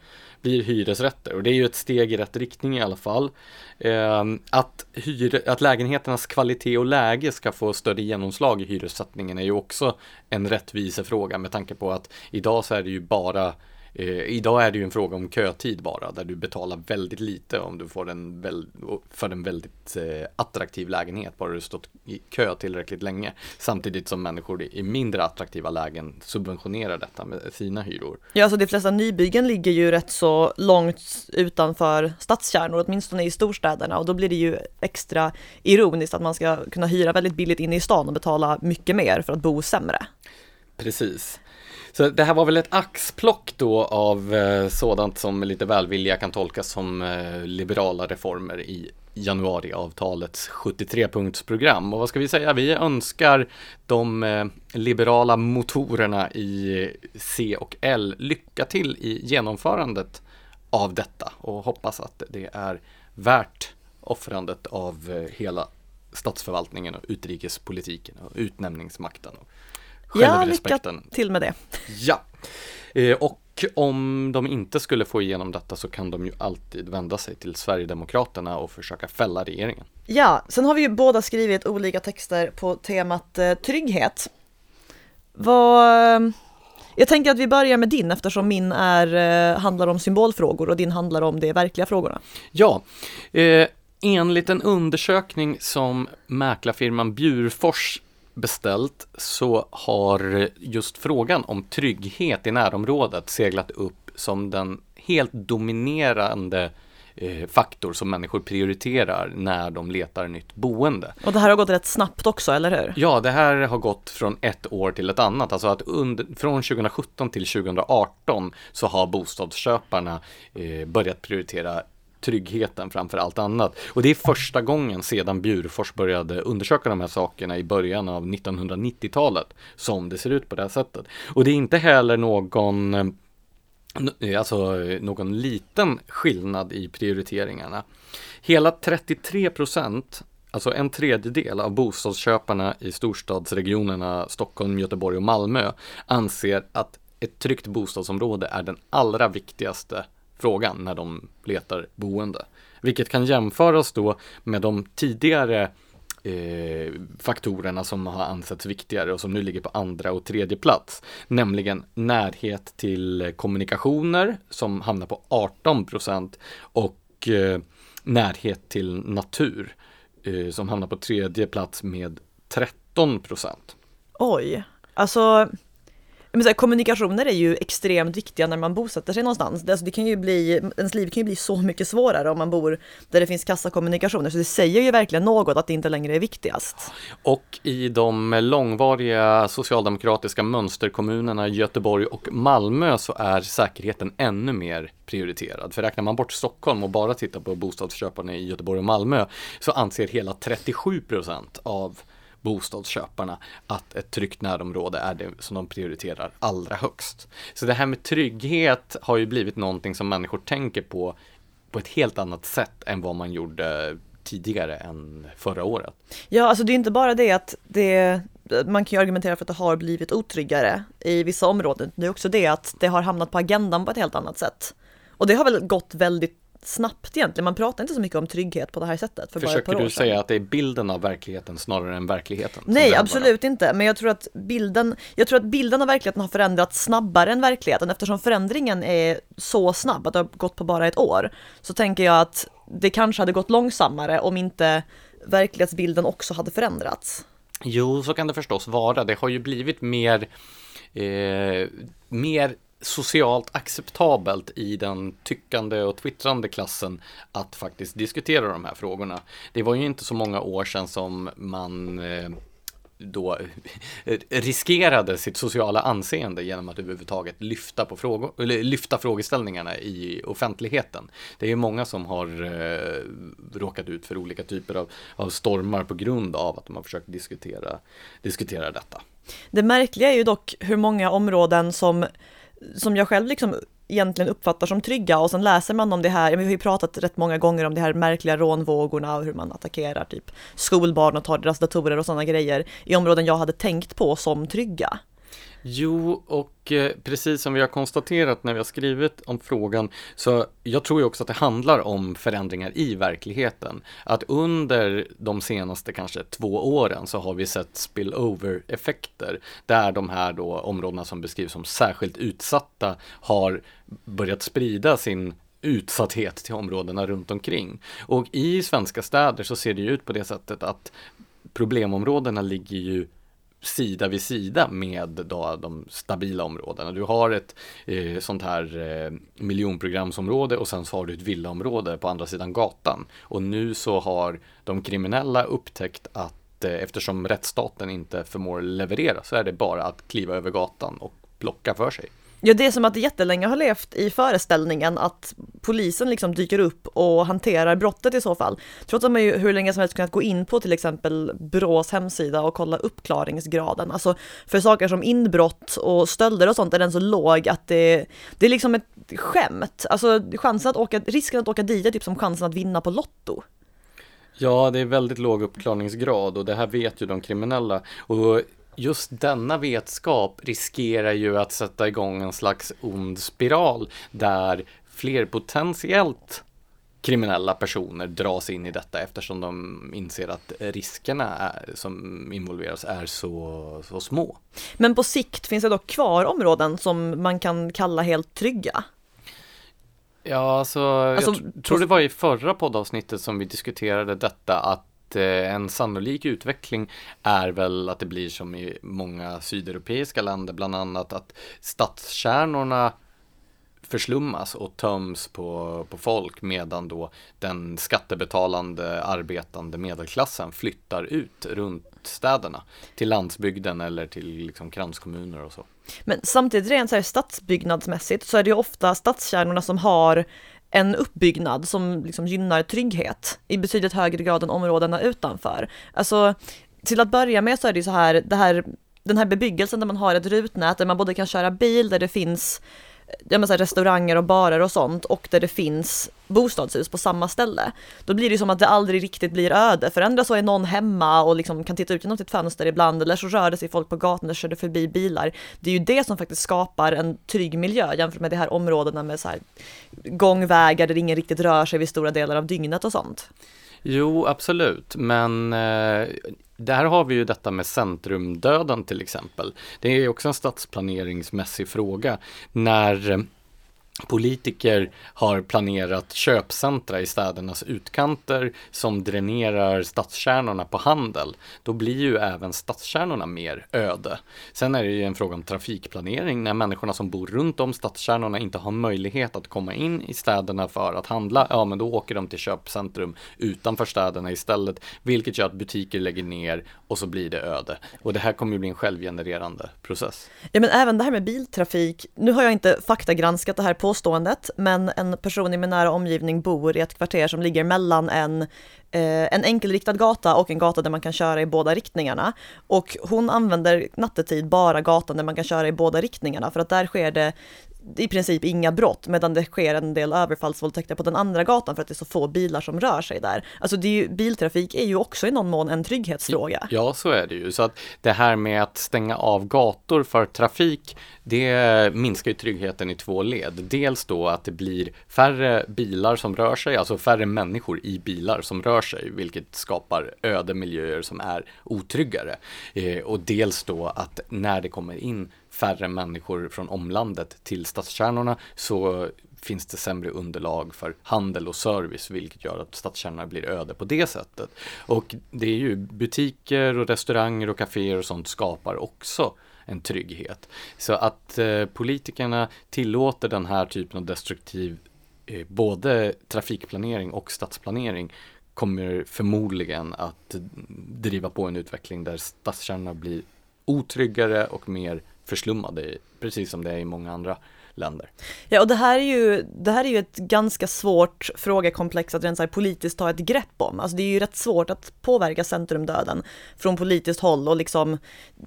Speaker 1: blir hyresrätter och det är ju ett steg i rätt riktning i alla fall. Eh, att, hyre, att lägenheternas kvalitet och läge ska få större genomslag i hyressättningen är ju också en rättvisefråga med tanke på att idag så är det ju bara idag är det ju en fråga om kötid bara, där du betalar väldigt lite om du får en väl, för en väldigt eh, attraktiv lägenhet, bara du stått i kö tillräckligt länge. Samtidigt som människor i mindre attraktiva lägen subventionerar detta med sina hyror.
Speaker 2: Ja, alltså de flesta nybyggen ligger ju rätt så långt utanför stadskärnor, åtminstone i storstäderna och då blir det ju extra ironiskt att man ska kunna hyra väldigt billigt inne i stan och betala mycket mer för att bo sämre.
Speaker 1: Precis. Så det här var väl ett axplock då av eh, sådant som lite välvilliga kan tolkas som eh, liberala reformer i januariavtalets 73-punktsprogram. Och vad ska vi säga? Vi önskar de eh, liberala motorerna i C och L lycka till i genomförandet av detta och hoppas att det är värt offrandet av eh, hela statsförvaltningen och utrikespolitiken och utnämningsmakten. Och
Speaker 2: Ja, lycka till med det.
Speaker 1: Ja, eh, och om de inte skulle få igenom detta så kan de ju alltid vända sig till Sverigedemokraterna och försöka fälla regeringen.
Speaker 2: Ja, sen har vi ju båda skrivit olika texter på temat eh, trygghet. Vad... Jag tänker att vi börjar med din eftersom min är, eh, handlar om symbolfrågor och din handlar om de verkliga frågorna.
Speaker 1: Ja, eh, enligt en undersökning som mäklarfirman Bjurfors beställt så har just frågan om trygghet i närområdet seglat upp som den helt dominerande eh, faktor som människor prioriterar när de letar nytt boende.
Speaker 2: Och det här har gått rätt snabbt också, eller hur?
Speaker 1: Ja, det här har gått från ett år till ett annat. Alltså att under, från 2017 till 2018 så har bostadsköparna eh, börjat prioritera tryggheten framför allt annat. Och det är första gången sedan Bjurfors började undersöka de här sakerna i början av 1990-talet som det ser ut på det här sättet. Och det är inte heller någon eh, alltså någon liten skillnad i prioriteringarna. Hela 33 procent, alltså en tredjedel av bostadsköparna i storstadsregionerna Stockholm, Göteborg och Malmö anser att ett tryggt bostadsområde är den allra viktigaste frågan när de letar boende. Vilket kan jämföras då med de tidigare eh, faktorerna som har ansetts viktigare och som nu ligger på andra och tredje plats. Nämligen närhet till kommunikationer som hamnar på 18 procent och eh, närhet till natur eh, som hamnar på tredje plats med 13 procent.
Speaker 2: Oj, alltså men så här, kommunikationer är ju extremt viktiga när man bosätter sig någonstans. Alltså det kan ju bli, ens liv kan ju bli så mycket svårare om man bor där det finns kassakommunikationer. Så det säger ju verkligen något att det inte längre är viktigast.
Speaker 1: Och i de långvariga socialdemokratiska mönsterkommunerna Göteborg och Malmö så är säkerheten ännu mer prioriterad. För räknar man bort Stockholm och bara tittar på bostadsköparna i Göteborg och Malmö så anser hela 37 procent av bostadsköparna att ett tryggt närområde är det som de prioriterar allra högst. Så det här med trygghet har ju blivit någonting som människor tänker på på ett helt annat sätt än vad man gjorde tidigare än förra året.
Speaker 2: Ja, alltså det är inte bara det att det, man kan ju argumentera för att det har blivit otryggare i vissa områden. Det är också det att det har hamnat på agendan på ett helt annat sätt. Och det har väl gått väldigt snabbt egentligen. Man pratar inte så mycket om trygghet på det här sättet.
Speaker 1: För Försöker du säga att det är bilden av verkligheten snarare än verkligheten?
Speaker 2: Nej, absolut inte. Men jag tror att bilden, jag tror att bilden av verkligheten har förändrats snabbare än verkligheten eftersom förändringen är så snabb att det har gått på bara ett år. Så tänker jag att det kanske hade gått långsammare om inte verklighetsbilden också hade förändrats.
Speaker 1: Jo, så kan det förstås vara. Det har ju blivit mer eh, mer socialt acceptabelt i den tyckande och twittrande klassen att faktiskt diskutera de här frågorna. Det var ju inte så många år sedan som man eh, då eh, riskerade sitt sociala anseende genom att överhuvudtaget lyfta, på frågor, eller lyfta frågeställningarna i offentligheten. Det är ju många som har eh, råkat ut för olika typer av, av stormar på grund av att de har försökt diskutera, diskutera detta.
Speaker 2: Det märkliga är ju dock hur många områden som som jag själv liksom egentligen uppfattar som trygga och sen läser man om det här, vi har ju pratat rätt många gånger om de här märkliga rånvågorna och hur man attackerar typ skolbarn och tar deras datorer och sådana grejer i områden jag hade tänkt på som trygga.
Speaker 1: Jo, och eh, precis som vi har konstaterat när vi har skrivit om frågan, så jag tror ju också att det handlar om förändringar i verkligheten. Att under de senaste kanske två åren så har vi sett spillover-effekter, där de här då områdena som beskrivs som särskilt utsatta har börjat sprida sin utsatthet till områdena runt omkring. Och i svenska städer så ser det ju ut på det sättet att problemområdena ligger ju sida vid sida med då de stabila områdena. Du har ett eh, sånt här eh, miljonprogramsområde och sen så har du ett villaområde på andra sidan gatan. Och nu så har de kriminella upptäckt att eh, eftersom rättsstaten inte förmår leverera så är det bara att kliva över gatan och plocka för sig.
Speaker 2: Ja, det är som att det jättelänge har levt i föreställningen att polisen liksom dyker upp och hanterar brottet i så fall. Trots att man ju hur länge som helst kunnat gå in på till exempel Brås hemsida och kolla uppklaringsgraden. Alltså för saker som inbrott och stölder och sånt är den så låg att det, det är liksom ett skämt. Alltså chansen att åka, risken att åka dit är typ som chansen att vinna på Lotto.
Speaker 1: Ja, det är väldigt låg uppklarningsgrad och det här vet ju de kriminella. Och just denna vetskap riskerar ju att sätta igång en slags ond spiral där fler potentiellt kriminella personer dras in i detta eftersom de inser att riskerna är, som involveras är så, så små.
Speaker 2: Men på sikt finns det dock kvar områden som man kan kalla helt trygga?
Speaker 1: Ja, alltså, alltså jag tror det var i förra poddavsnittet som vi diskuterade detta att Eh, en sannolik utveckling är väl att det blir som i många sydeuropeiska länder, bland annat att stadskärnorna förslummas och töms på, på folk medan då den skattebetalande arbetande medelklassen flyttar ut runt städerna till landsbygden eller till liksom kranskommuner och så.
Speaker 2: Men samtidigt rent så här stadsbyggnadsmässigt så är det ju ofta stadskärnorna som har en uppbyggnad som liksom gynnar trygghet i betydligt högre grad än områdena utanför. Alltså, till att börja med så är det ju så här, det här den här bebyggelsen där man har ett rutnät där man både kan köra bil, där det finns jag menar, restauranger och barer och sånt och där det finns bostadshus på samma ställe. Då blir det som att det aldrig riktigt blir öde, för ändå så är någon hemma och liksom kan titta ut genom sitt fönster ibland eller så rör det sig folk på gatan och kör det förbi bilar. Det är ju det som faktiskt skapar en trygg miljö jämfört med de här områdena med så här gångvägar där ingen riktigt rör sig vid stora delar av dygnet och sånt.
Speaker 1: Jo, absolut, men eh, där har vi ju detta med centrumdöden till exempel. Det är också en stadsplaneringsmässig fråga. När Politiker har planerat köpcentra i städernas utkanter som dränerar stadskärnorna på handel. Då blir ju även stadskärnorna mer öde. Sen är det ju en fråga om trafikplanering när människorna som bor runt om stadskärnorna inte har möjlighet att komma in i städerna för att handla. Ja, men då åker de till köpcentrum utanför städerna istället, vilket gör att butiker lägger ner och så blir det öde. Och det här kommer ju bli en självgenererande process.
Speaker 2: Ja, men även det här med biltrafik. Nu har jag inte faktagranskat det här på påståendet, men en person i min nära omgivning bor i ett kvarter som ligger mellan en, eh, en enkelriktad gata och en gata där man kan köra i båda riktningarna. Och hon använder nattetid bara gatan där man kan köra i båda riktningarna, för att där sker det i princip inga brott, medan det sker en del överfallsvåldtäkter på den andra gatan för att det är så få bilar som rör sig där. Alltså det är ju, biltrafik är ju också i någon mån en trygghetsfråga.
Speaker 1: Ja, så är det ju. Så att det här med att stänga av gator för trafik, det minskar ju tryggheten i två led. Dels då att det blir färre bilar som rör sig, alltså färre människor i bilar som rör sig, vilket skapar öde miljöer som är otryggare. Eh, och dels då att när det kommer in färre människor från omlandet till stadskärnorna så finns det sämre underlag för handel och service vilket gör att stadskärnorna blir öde på det sättet. Och det är ju butiker och restauranger och kaféer och sånt skapar också en trygghet. Så att eh, politikerna tillåter den här typen av destruktiv eh, både trafikplanering och stadsplanering kommer förmodligen att driva på en utveckling där stadskärnorna blir otryggare och mer förslummade, precis som det är i många andra länder.
Speaker 2: Ja, och det här är ju, det här är ju ett ganska svårt frågekomplex att rent politiskt ta ett grepp om. Alltså det är ju rätt svårt att påverka centrumdöden från politiskt håll och liksom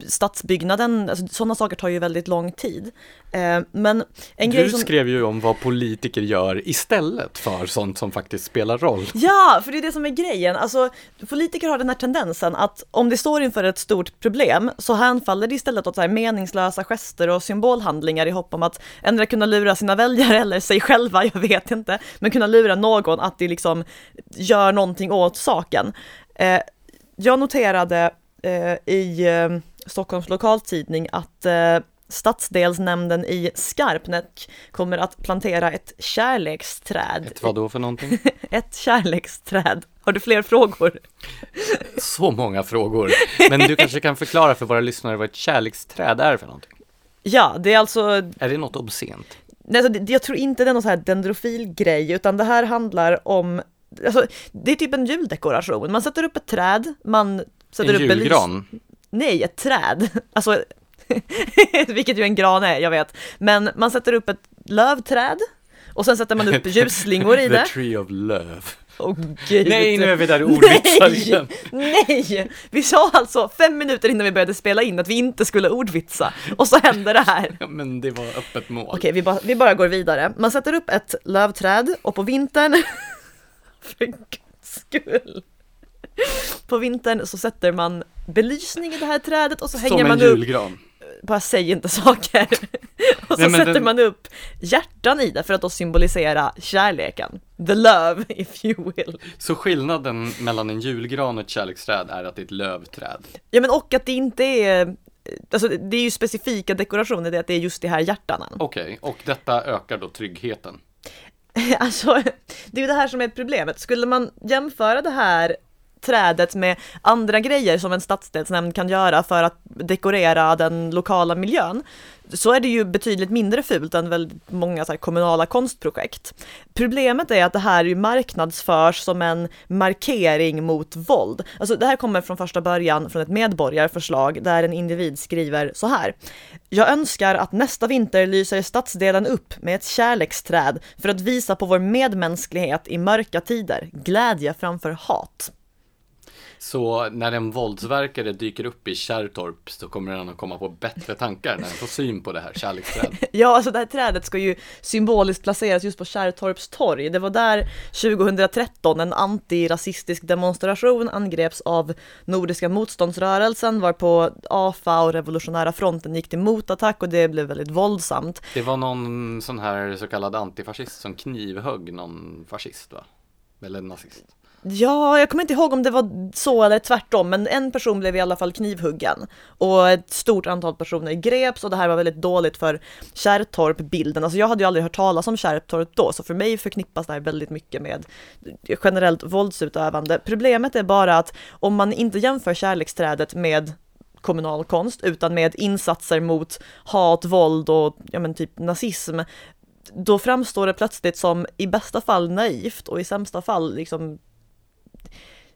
Speaker 2: stadsbyggnaden, alltså sådana saker tar ju väldigt lång tid. Eh, men en
Speaker 1: du
Speaker 2: grej som...
Speaker 1: skrev ju om vad politiker gör istället för sånt som faktiskt spelar roll.
Speaker 2: Ja, för det är det som är grejen. Alltså, politiker har den här tendensen att om de står inför ett stort problem så hänfaller det istället åt så meningslösa gester och symbolhandlingar i hopp om att ändra kunna lura sina väljare eller sig själva, jag vet inte, men kunna lura någon att de liksom gör någonting åt saken. Eh, jag noterade eh, i eh, Stockholms lokaltidning att eh, stadsdelsnämnden i Skarpnäck kommer att plantera ett kärleksträd.
Speaker 1: Ett vad då för någonting?
Speaker 2: ett kärleksträd. Har du fler frågor?
Speaker 1: Så många frågor. Men du kanske kan förklara för våra lyssnare vad ett kärleksträd är för någonting?
Speaker 2: Ja, det är alltså
Speaker 1: Är det något obscent?
Speaker 2: Nej, alltså, jag tror inte det är någon så här dendrofilgrej, utan det här handlar om, alltså, det är typ en juldekoration. Man sätter upp ett träd, man sätter
Speaker 1: En
Speaker 2: upp belys-
Speaker 1: julgran?
Speaker 2: Nej, ett träd. Alltså, vilket ju en gran är, jag vet. Men man sätter upp ett lövträd och sen sätter man upp ljusslingor i
Speaker 1: The
Speaker 2: det.
Speaker 1: tree of love.
Speaker 2: Gud.
Speaker 1: Nej, nu är vi där ordvitsar
Speaker 2: Nej!
Speaker 1: igen.
Speaker 2: Nej! Vi sa alltså fem minuter innan vi började spela in att vi inte skulle ordvitsa och så händer det här.
Speaker 1: Ja, men det var öppet mål.
Speaker 2: Okej, vi, bara, vi bara går vidare. Man sätter upp ett lövträd och på vintern, för guds skull, på vintern så sätter man belysning i det här trädet och så hänger
Speaker 1: Som en
Speaker 2: man upp,
Speaker 1: julgran.
Speaker 2: Bara säg inte saker. och så
Speaker 1: Nej,
Speaker 2: sätter
Speaker 1: den-
Speaker 2: man upp hjärtan i det för att då symbolisera kärleken. The love, if you will.
Speaker 1: Så skillnaden mellan en julgran och ett kärleksträd är att det är ett lövträd.
Speaker 2: Ja men och att det inte är, alltså det är ju specifika dekorationer, det är att det är just de här hjärtanen.
Speaker 1: Okej, och detta ökar då tryggheten.
Speaker 2: Alltså, det är ju det här som är problemet. Skulle man jämföra det här trädet med andra grejer som en stadsdelsnämnd kan göra för att dekorera den lokala miljön, så är det ju betydligt mindre fult än väldigt många så här kommunala konstprojekt. Problemet är att det här ju marknadsförs som en markering mot våld. Alltså det här kommer från första början från ett medborgarförslag där en individ skriver så här. Jag önskar att nästa vinter lyser stadsdelen upp med ett kärleksträd för att visa på vår medmänsklighet i mörka tider, glädje framför hat.
Speaker 1: Så när en våldsverkare dyker upp i Kärrtorp så kommer han att komma på bättre tankar när han får syn på det här kärleksträdet.
Speaker 2: Ja, alltså det här trädet ska ju symboliskt placeras just på Kärrtorps torg. Det var där 2013 en antirasistisk demonstration angreps av Nordiska motståndsrörelsen varpå AFA och Revolutionära fronten gick till motattack och det blev väldigt våldsamt.
Speaker 1: Det var någon sån här så kallad antifascist som knivhögg någon fascist va? Eller nazist.
Speaker 2: Ja, jag kommer inte ihåg om det var så eller tvärtom, men en person blev i alla fall knivhuggen och ett stort antal personer greps och det här var väldigt dåligt för Kärrtorp-bilden. Alltså jag hade ju aldrig hört talas om Kärrtorp då, så för mig förknippas det här väldigt mycket med generellt våldsutövande. Problemet är bara att om man inte jämför kärleksträdet med kommunal konst utan med insatser mot hat, våld och ja men typ nazism då framstår det plötsligt som i bästa fall naivt och i sämsta fall liksom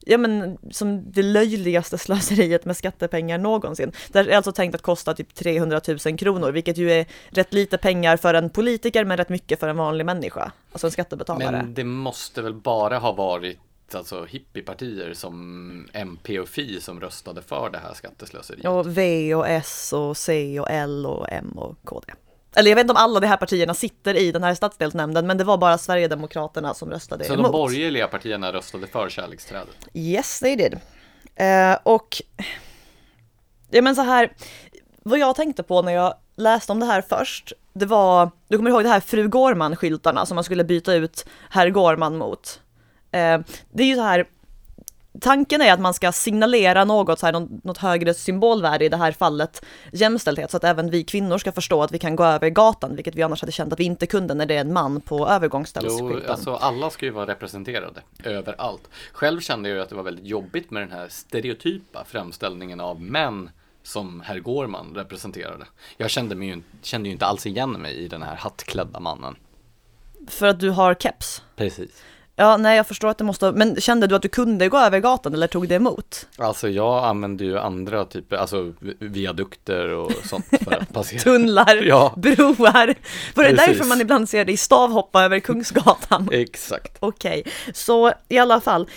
Speaker 2: ja men som det löjligaste slöseriet med skattepengar någonsin. Det är alltså tänkt att kosta typ 300 000 kronor, vilket ju är rätt lite pengar för en politiker men rätt mycket för en vanlig människa, alltså en skattebetalare.
Speaker 1: Men det måste väl bara ha varit alltså hippiepartier som MP och Fi som röstade för det här skatteslöseriet.
Speaker 2: Och V och S och C och L och M och KD. Eller jag vet inte om alla de här partierna sitter i den här stadsdelsnämnden, men det var bara Sverigedemokraterna som röstade
Speaker 1: Så
Speaker 2: emot.
Speaker 1: de borgerliga partierna röstade för kärleksträdet.
Speaker 2: Yes, they did. Eh, och ja men så här, vad jag tänkte på när jag läste om det här först, det var, du kommer ihåg det här fru Gårman-skyltarna som man skulle byta ut herr Gårman mot. Eh, det är ju så här, tanken är att man ska signalera något, så här, något, något högre symbolvärde i det här fallet jämställdhet, så att även vi kvinnor ska förstå att vi kan gå över gatan, vilket vi annars hade känt att vi inte kunde när det är en man på
Speaker 1: Jo,
Speaker 2: övergångsställsskylten.
Speaker 1: alltså alla ska ju vara representerade överallt. Själv kände jag ju att det var väldigt jobbigt med den här stereotypa framställningen av män som herr Gårman representerade. Jag kände, mig ju, kände ju inte alls igen mig i den här hattklädda mannen.
Speaker 2: För att du har keps.
Speaker 1: Precis.
Speaker 2: Ja, nej jag förstår att det måste, men kände du att du kunde gå över gatan eller tog det emot?
Speaker 1: Alltså jag använder ju andra typer, alltså viadukter och sånt för att passera.
Speaker 2: Tunnlar,
Speaker 1: Ja.
Speaker 2: broar. Var det
Speaker 1: Precis.
Speaker 2: därför man ibland ser dig stavhoppa över Kungsgatan?
Speaker 1: Exakt.
Speaker 2: Okej, så i alla fall.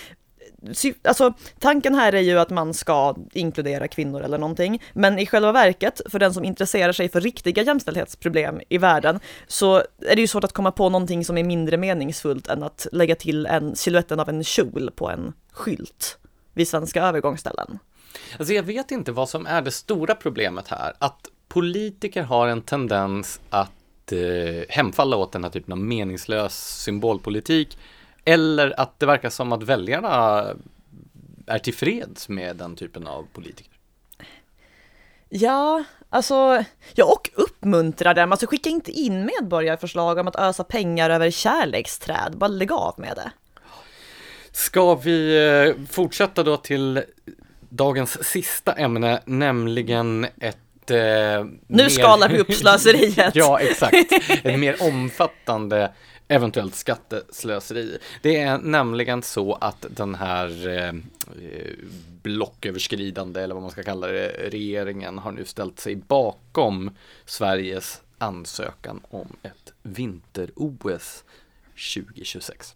Speaker 2: Alltså, tanken här är ju att man ska inkludera kvinnor eller någonting, men i själva verket, för den som intresserar sig för riktiga jämställdhetsproblem i världen, så är det ju svårt att komma på någonting som är mindre meningsfullt än att lägga till en siluetten av en kjol på en skylt vid svenska övergångsställen.
Speaker 1: Alltså jag vet inte vad som är det stora problemet här. Att politiker har en tendens att eh, hemfalla åt den här typen av meningslös symbolpolitik. Eller att det verkar som att väljarna är tillfreds med den typen av politiker.
Speaker 2: Ja, alltså, ja och uppmuntra dem, alltså skicka inte in medborgarförslag om att ösa pengar över kärleksträd, bara lägg av med det.
Speaker 1: Ska vi eh, fortsätta då till dagens sista ämne, nämligen ett eh,
Speaker 2: Nu
Speaker 1: mer-
Speaker 2: skalar vi upp slöseriet.
Speaker 1: Ja, exakt. Ett mer omfattande eventuellt skatteslöseri. Det är nämligen så att den här eh, eh, blocköverskridande, eller vad man ska kalla det, regeringen har nu ställt sig bakom Sveriges ansökan om ett vinter-OS 2026.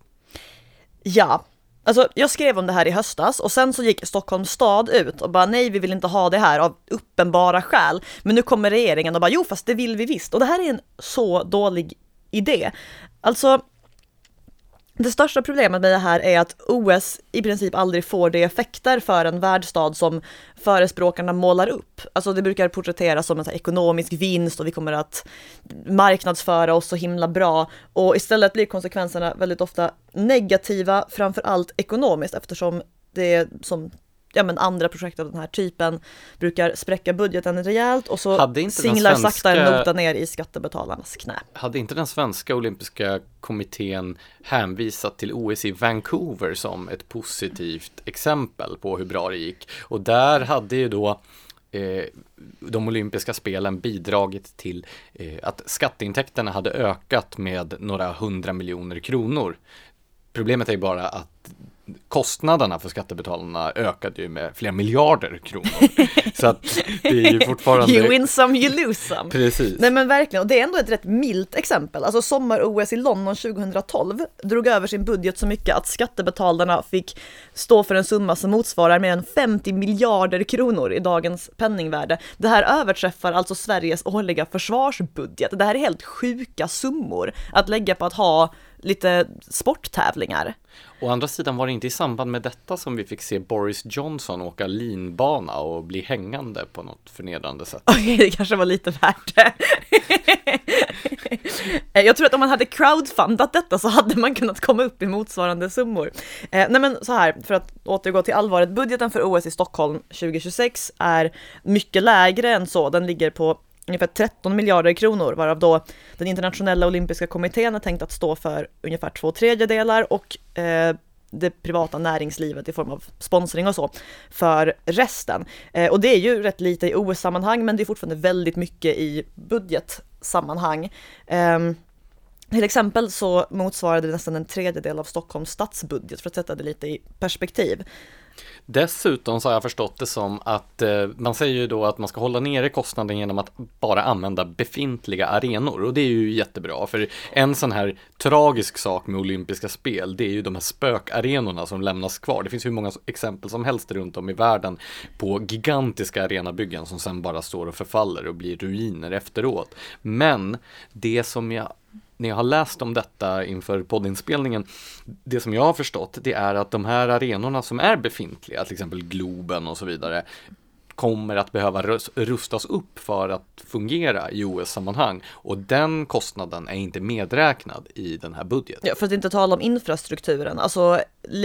Speaker 2: Ja, alltså jag skrev om det här i höstas och sen så gick Stockholms stad ut och bara nej, vi vill inte ha det här av uppenbara skäl. Men nu kommer regeringen och bara jo, fast det vill vi visst. Och det här är en så dålig idé. Alltså, det största problemet med det här är att OS i princip aldrig får de effekter för en världsstad som förespråkarna målar upp. Alltså det brukar porträtteras som en här ekonomisk vinst och vi kommer att marknadsföra oss så himla bra och istället blir konsekvenserna väldigt ofta negativa, framför allt ekonomiskt eftersom det är som ja, men andra projekt av den här typen brukar spräcka budgeten rejält och så
Speaker 1: Hade inte
Speaker 2: singlar
Speaker 1: svenska-
Speaker 2: sakta en nota ner i skattebetalarnas knä.
Speaker 1: Hade inte den svenska olympiska kommittén hänvisat till OS i Vancouver som ett positivt exempel på hur bra det gick? Och där hade ju då eh, de olympiska spelen bidragit till eh, att skatteintäkterna hade ökat med några hundra miljoner kronor. Problemet är ju bara att kostnaderna för skattebetalarna ökade ju med flera miljarder kronor. Så att det är ju fortfarande...
Speaker 2: You win some, you lose some.
Speaker 1: Precis.
Speaker 2: Nej men verkligen, och det är ändå ett rätt milt exempel. Alltså sommar-OS i London 2012 drog över sin budget så mycket att skattebetalarna fick stå för en summa som motsvarar mer än 50 miljarder kronor i dagens penningvärde. Det här överträffar alltså Sveriges årliga försvarsbudget. Det här är helt sjuka summor att lägga på att ha lite sporttävlingar.
Speaker 1: Å andra sidan var det inte i samband med detta som vi fick se Boris Johnson åka linbana och bli hängande på något förnedrande sätt.
Speaker 2: Okej, det kanske var lite värt det. Jag tror att om man hade crowdfundat detta så hade man kunnat komma upp i motsvarande summor. Eh, nej men så här, för att återgå till allvaret, budgeten för OS i Stockholm 2026 är mycket lägre än så, den ligger på ungefär 13 miljarder kronor, varav då den internationella olympiska kommittén är tänkt att stå för ungefär två tredjedelar och eh, det privata näringslivet i form av sponsring och så för resten. Eh, och det är ju rätt lite i OS-sammanhang, men det är fortfarande väldigt mycket i budgetsammanhang. Ehm, till exempel så motsvarade det nästan en tredjedel av Stockholms stadsbudget för att sätta det lite i perspektiv.
Speaker 1: Dessutom så har jag förstått det som att eh, man säger ju då att man ska hålla nere kostnaden genom att bara använda befintliga arenor och det är ju jättebra för en sån här tragisk sak med olympiska spel det är ju de här spökarenorna som lämnas kvar. Det finns hur många exempel som helst runt om i världen på gigantiska arenabyggen som sen bara står och förfaller och blir ruiner efteråt. Men det som jag när jag har läst om detta inför poddinspelningen, det som jag har förstått, det är att de här arenorna som är befintliga, till exempel Globen och så vidare, kommer att behöva rustas upp för att fungera i OS-sammanhang. Och den kostnaden är inte medräknad i den här budgeten.
Speaker 2: Ja, för att inte tala om infrastrukturen. Alltså,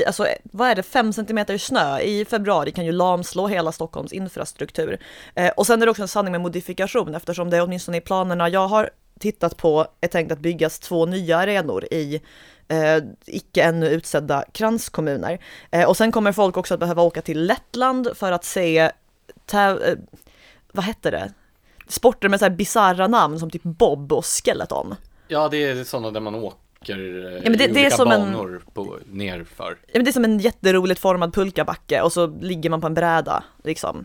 Speaker 2: alltså vad är det, fem centimeter snö i februari kan ju lamslå hela Stockholms infrastruktur. Eh, och sen är det också en sanning med modifikation eftersom det åtminstone i planerna jag har tittat på är tänkt att byggas två nya arenor i eh, icke ännu utsedda kranskommuner. Eh, och sen kommer folk också att behöva åka till Lettland för att se, eh, vad hette det? Sporter med så här bisarra namn som typ bob och skeleton.
Speaker 1: Ja, det är sådana där man åker eh,
Speaker 2: Ja, men det- det är som en-
Speaker 1: banor på, nerför.
Speaker 2: Ja, men det är som en jätteroligt formad pulkabacke och så ligger man på en bräda liksom.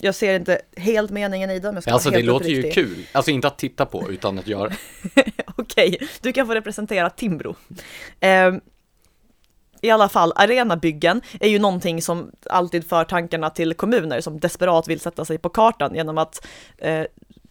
Speaker 2: Jag ser inte helt meningen i det, men ska
Speaker 1: Alltså det låter ju kul, alltså inte att titta på utan att göra.
Speaker 2: Okej, du kan få representera Timbro. Ehm, I alla fall, arenabyggen är ju någonting som alltid för tankarna till kommuner som desperat vill sätta sig på kartan genom att eh,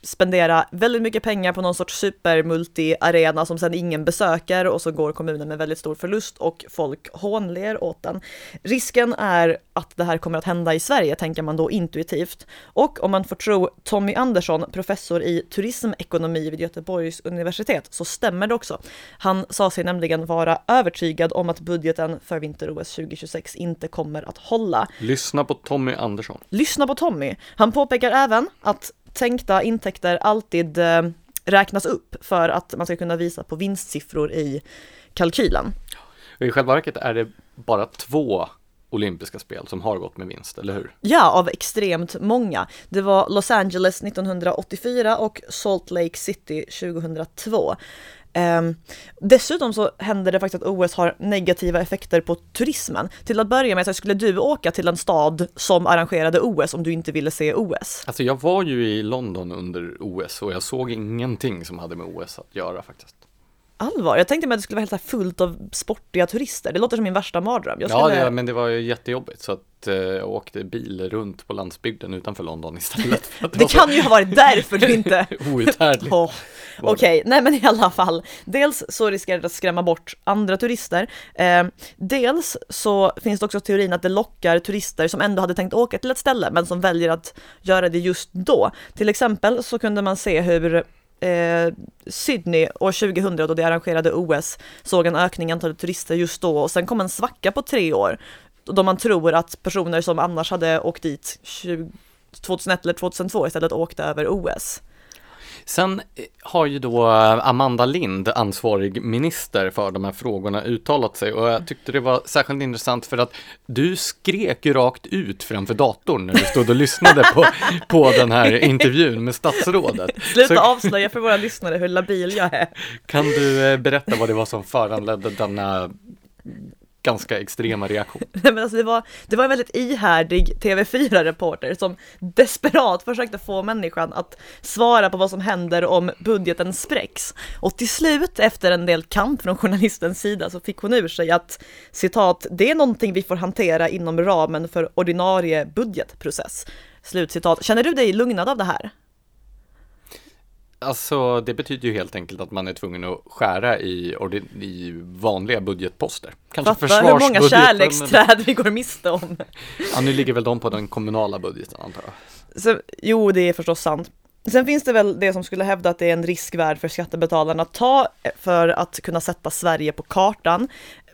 Speaker 2: spendera väldigt mycket pengar på någon sorts supermulti-arena som sedan ingen besöker och så går kommunen med väldigt stor förlust och folk hånler åt den. Risken är att det här kommer att hända i Sverige, tänker man då intuitivt. Och om man får tro Tommy Andersson, professor i turismekonomi vid Göteborgs universitet, så stämmer det också. Han sa sig nämligen vara övertygad om att budgeten för vinter-OS 2026 inte kommer att hålla.
Speaker 1: Lyssna på Tommy Andersson.
Speaker 2: Lyssna på Tommy. Han påpekar även att tänkta intäkter alltid eh, räknas upp för att man ska kunna visa på vinstsiffror i kalkylen.
Speaker 1: I själva verket är det bara två olympiska spel som har gått med vinst, eller hur?
Speaker 2: Ja, av extremt många. Det var Los Angeles 1984 och Salt Lake City 2002. Ehm, dessutom så händer det faktiskt att OS har negativa effekter på turismen. Till att börja med så skulle du åka till en stad som arrangerade OS om du inte ville se OS.
Speaker 1: Alltså jag var ju i London under OS och jag såg ingenting som hade med OS att göra faktiskt.
Speaker 2: Allvar, jag tänkte mig att det skulle vara helt fullt av sportiga turister. Det låter som min värsta mardröm. Jag
Speaker 1: Ja,
Speaker 2: skulle...
Speaker 1: det, men det var ju jättejobbigt så att eh, jag åkte bil runt på landsbygden utanför London istället. Att
Speaker 2: det kan ju ha varit därför du inte...
Speaker 1: Outhärdligt. Det.
Speaker 2: Okej, nej men i alla fall. Dels så riskerar det att skrämma bort andra turister. Eh, dels så finns det också teorin att det lockar turister som ändå hade tänkt åka till ett ställe men som väljer att göra det just då. Till exempel så kunde man se hur eh, Sydney år 2000 då det arrangerade OS såg en ökning i antalet turister just då och sen kom en svacka på tre år då man tror att personer som annars hade åkt dit 20, 2001 eller 2002 istället åkte över OS.
Speaker 1: Sen eh, har ju då eh, Amanda Lind, ansvarig minister för de här frågorna, uttalat sig och jag tyckte det var särskilt intressant för att du skrek ju rakt ut framför datorn när du stod och lyssnade på, på den här intervjun med statsrådet.
Speaker 2: Sluta
Speaker 1: Så
Speaker 2: avslöja för våra lyssnare hur labil jag är.
Speaker 1: kan du eh, berätta vad det var som föranledde denna ganska extrema reaktion?
Speaker 2: Nej, men alltså det, var, det var en väldigt ihärdig TV4-reporter som desperat försökte få människan att svara på vad som händer om budgeten spräcks. Och till slut, efter en del kamp från journalistens sida, så fick hon ur sig att citat, det är någonting vi får hantera inom ramen för ordinarie budgetprocess. Slutcitat. Känner du dig lugnad av det här?
Speaker 1: Alltså, det betyder ju helt enkelt att man är tvungen att skära i, i vanliga budgetposter. Kanske
Speaker 2: Fatta hur många
Speaker 1: men-
Speaker 2: kärleksträd vi går miste om.
Speaker 1: Ja, nu ligger väl de på den kommunala budgeten antar jag.
Speaker 2: Så, jo, det är förstås sant. Sen finns det väl det som skulle hävda att det är en riskvärd för skattebetalarna att ta eh, för att kunna sätta Sverige på kartan.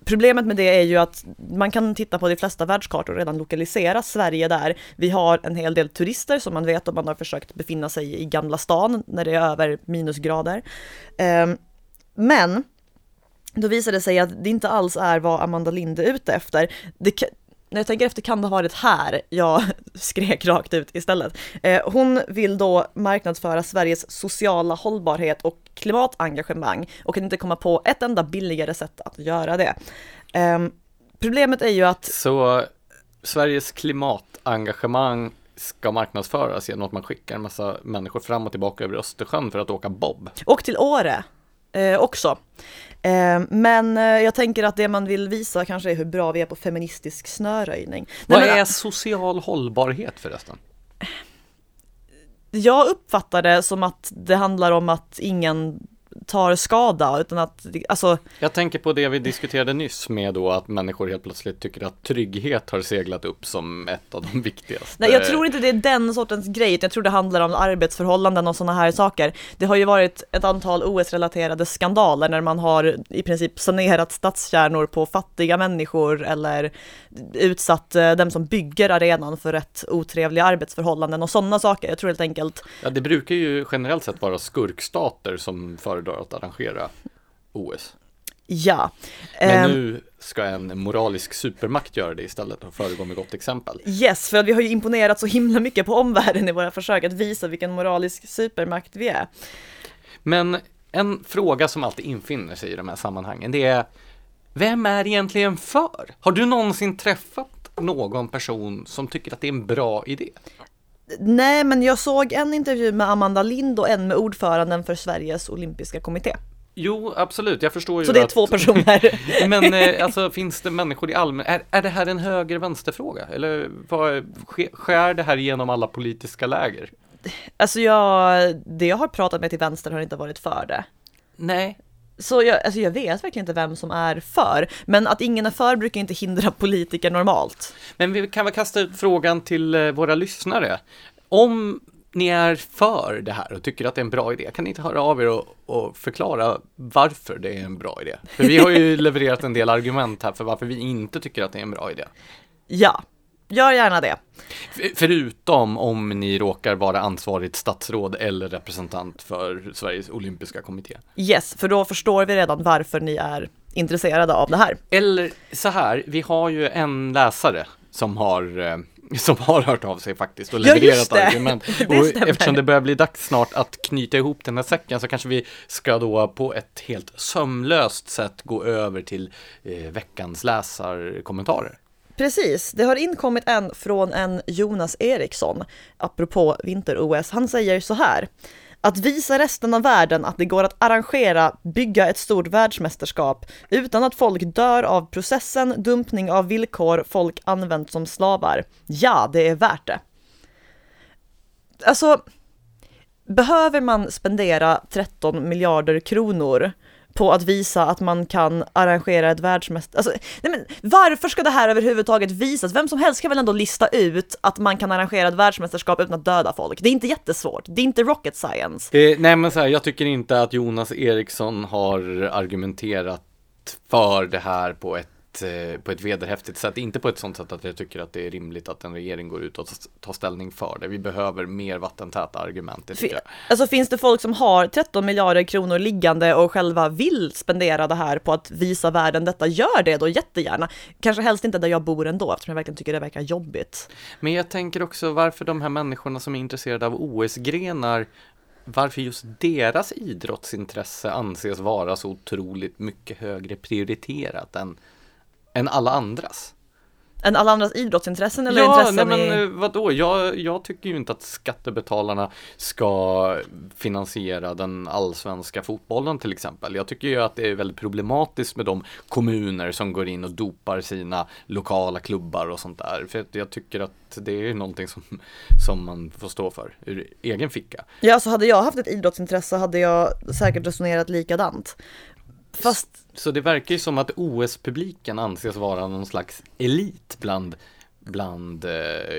Speaker 2: Problemet med det är ju att man kan titta på de flesta världskartor och redan lokalisera Sverige där. Vi har en hel del turister som man vet om man har försökt befinna sig i Gamla stan när det är över minusgrader. Ehm, men då visar det sig att det inte alls är vad Amanda Lind är ute efter. Det, när jag tänker efter kan det ha varit här jag skrek rakt ut istället. Eh, hon vill då marknadsföra Sveriges sociala hållbarhet och klimatengagemang och kan inte komma på ett enda billigare sätt att göra det. Ehm, problemet är ju att
Speaker 1: Så Sveriges klimatengagemang ska marknadsföras genom att man skickar en massa människor fram och tillbaka över Östersjön för att åka bob.
Speaker 2: Och till Åre eh, också. Eh, men eh, jag tänker att det man vill visa kanske är hur bra vi är på feministisk snöröjning. Nej,
Speaker 1: Vad
Speaker 2: men,
Speaker 1: är social hållbarhet förresten?
Speaker 2: Jag uppfattar det som att det handlar om att ingen tar skada, utan att, alltså,
Speaker 1: Jag tänker på det vi diskuterade nyss med då att människor helt plötsligt tycker att trygghet har seglat upp som ett av de viktigaste.
Speaker 2: nej jag tror inte det är den sortens grej, utan jag tror det handlar om arbetsförhållanden och sådana här saker. Det har ju varit ett antal OS-relaterade skandaler när man har i princip sanerat stadskärnor på fattiga människor eller utsatt eh, dem som bygger arenan för rätt otrevliga arbetsförhållanden och sådana saker. Jag tror helt enkelt
Speaker 1: Ja, det brukar ju generellt sett vara skurkstater som föredrar att arrangera OS.
Speaker 2: Ja.
Speaker 1: Men
Speaker 2: Ehm,
Speaker 1: nu ska en moralisk supermakt göra det istället och föregå med gott exempel.
Speaker 2: Yes, för vi har ju imponerat så himla mycket på omvärlden i våra försök att visa vilken moralisk supermakt vi är.
Speaker 1: Men en fråga som alltid infinner sig i de här sammanhangen, det är vem är egentligen för? Har du någonsin träffat någon person som tycker att det är en bra idé?
Speaker 2: Nej, men jag såg en intervju med Amanda Lind och en med ordföranden för Sveriges olympiska kommitté.
Speaker 1: Jo, absolut, jag förstår ju
Speaker 2: Så det är
Speaker 1: att...
Speaker 2: två personer.
Speaker 1: Men eh, alltså finns det människor i allmän... Är, är det här en höger-vänster-fråga? Eller vad, sk- skär det här genom alla politiska läger?
Speaker 2: Alltså jag, det jag har pratat med till vänster har inte varit för det.
Speaker 1: Nej.
Speaker 2: Så jag, alltså jag vet verkligen inte vem som är för, men att ingen är för brukar inte hindra politiker normalt.
Speaker 1: Men vi kan väl kasta ut frågan till eh, våra lyssnare. Om ni är för det här och tycker att det är en bra idé, kan ni inte höra av er och, och förklara varför det är en bra idé? För vi har ju levererat en del argument här för varför vi inte tycker att det är en bra idé.
Speaker 2: Ja, gör gärna det.
Speaker 1: Förutom om ni råkar vara ansvarigt statsråd eller representant för Sveriges olympiska kommitté.
Speaker 2: Yes, för då förstår vi redan varför ni är intresserade av det här.
Speaker 1: Eller så här, vi har ju en läsare som har eh, som har hört av sig faktiskt och
Speaker 2: Ja,
Speaker 1: levererat
Speaker 2: det.
Speaker 1: argument.
Speaker 2: Det
Speaker 1: och
Speaker 2: stämmer.
Speaker 1: eftersom det börjar bli dags snart att knyta ihop den här säcken så kanske vi ska då på ett helt sömlöst sätt gå över till eh, veckans läsarkommentarer.
Speaker 2: Precis, det har inkommit en från en Jonas Eriksson, apropå vinter-OS. Han säger så här. Att visa resten av världen att det går att arrangera, bygga ett stort världsmästerskap utan att folk dör av processen, dumpning av villkor folk använt som slavar. Ja, det är värt det. Alltså, behöver man spendera 13 miljarder kronor på att visa att man kan arrangera ett världsmästerskap. Alltså, nej men, varför ska det här överhuvudtaget visas? Vem som helst kan väl ändå lista ut att man kan arrangera ett världsmästerskap utan att döda folk. Det är inte jättesvårt. Det är inte rocket science.
Speaker 1: Eh, nej men så här, jag tycker inte att Jonas Eriksson har argumenterat för det här på ett eh, på ett vederhäftigt sätt, inte på ett sånt sätt att jag tycker att det är rimligt att en regering går ut och tar ställning för det. Vi behöver mer vattentäta argument, det jag.
Speaker 2: Alltså finns det folk som har 13 miljarder kronor liggande och själva vill spendera det här på att visa världen detta, gör det då jättegärna. Kanske helst inte där jag bor ändå, eftersom jag verkligen tycker det verkar jobbigt.
Speaker 1: Men jag tänker också varför de här människorna som är intresserade av OS-grenar varför just deras idrottsintresse anses vara så otroligt mycket högre prioriterat än, än alla andras.
Speaker 2: Än alla andras idrottsintressen eller
Speaker 1: ja,
Speaker 2: intressen
Speaker 1: nej, men
Speaker 2: i...
Speaker 1: eh, vadå? Jag, jag tycker ju inte att skattebetalarna ska finansiera den allsvenska fotbollen till exempel. Jag tycker ju att det är väldigt problematiskt med de kommuner som går in och dopar sina lokala klubbar och sånt där. För jag tycker att det är någonting som, som man får stå för ur egen ficka.
Speaker 2: Ja, så hade jag haft ett idrottsintresse hade jag säkert resonerat likadant. Fast
Speaker 1: Så det verkar ju som att OS-publiken anses vara någon slags elit bland bland eh,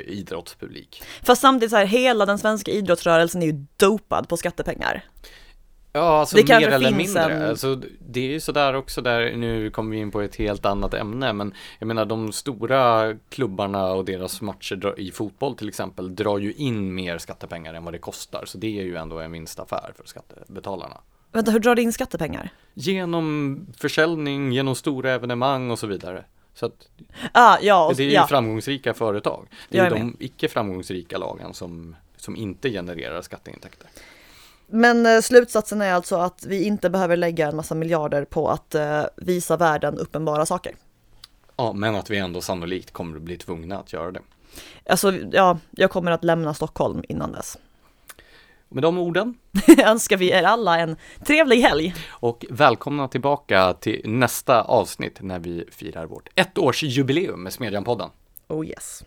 Speaker 1: idrottspublik.
Speaker 2: Fast samtidigt så här, hela den svenska idrottsrörelsen är ju dopad på skattepengar.
Speaker 1: Ja, alltså
Speaker 2: Det
Speaker 1: mer eller mindre.
Speaker 2: en-
Speaker 1: Alltså, det är ju sådär också där, nu kommer vi in på ett helt annat ämne, men jag menar de stora klubbarna och deras matcher i fotboll till exempel drar ju in mer skattepengar än vad det kostar, så det är ju ändå en vinstaffär för skattebetalarna.
Speaker 2: Vänta, hur drar det in skattepengar?
Speaker 1: Genom försäljning, genom stora evenemang och så vidare. Så att
Speaker 2: Ah, ja, och,
Speaker 1: det är ju
Speaker 2: ja.
Speaker 1: framgångsrika företag. Det är
Speaker 2: är
Speaker 1: de icke framgångsrika lagen som, som inte genererar skatteintäkter.
Speaker 2: Men eh, slutsatsen är alltså att vi inte behöver lägga en massa miljarder på att eh, visa världen uppenbara saker.
Speaker 1: Ja, men att vi ändå sannolikt kommer att bli tvungna att göra det.
Speaker 2: Alltså, ja, jag kommer att lämna Stockholm innan dess.
Speaker 1: Med de orden
Speaker 2: Önskar vi er alla en trevlig helg.
Speaker 1: och välkomna tillbaka till nästa avsnitt när vi firar vårt ettårsjubileum med Smedjan-podden.
Speaker 2: Oh yes.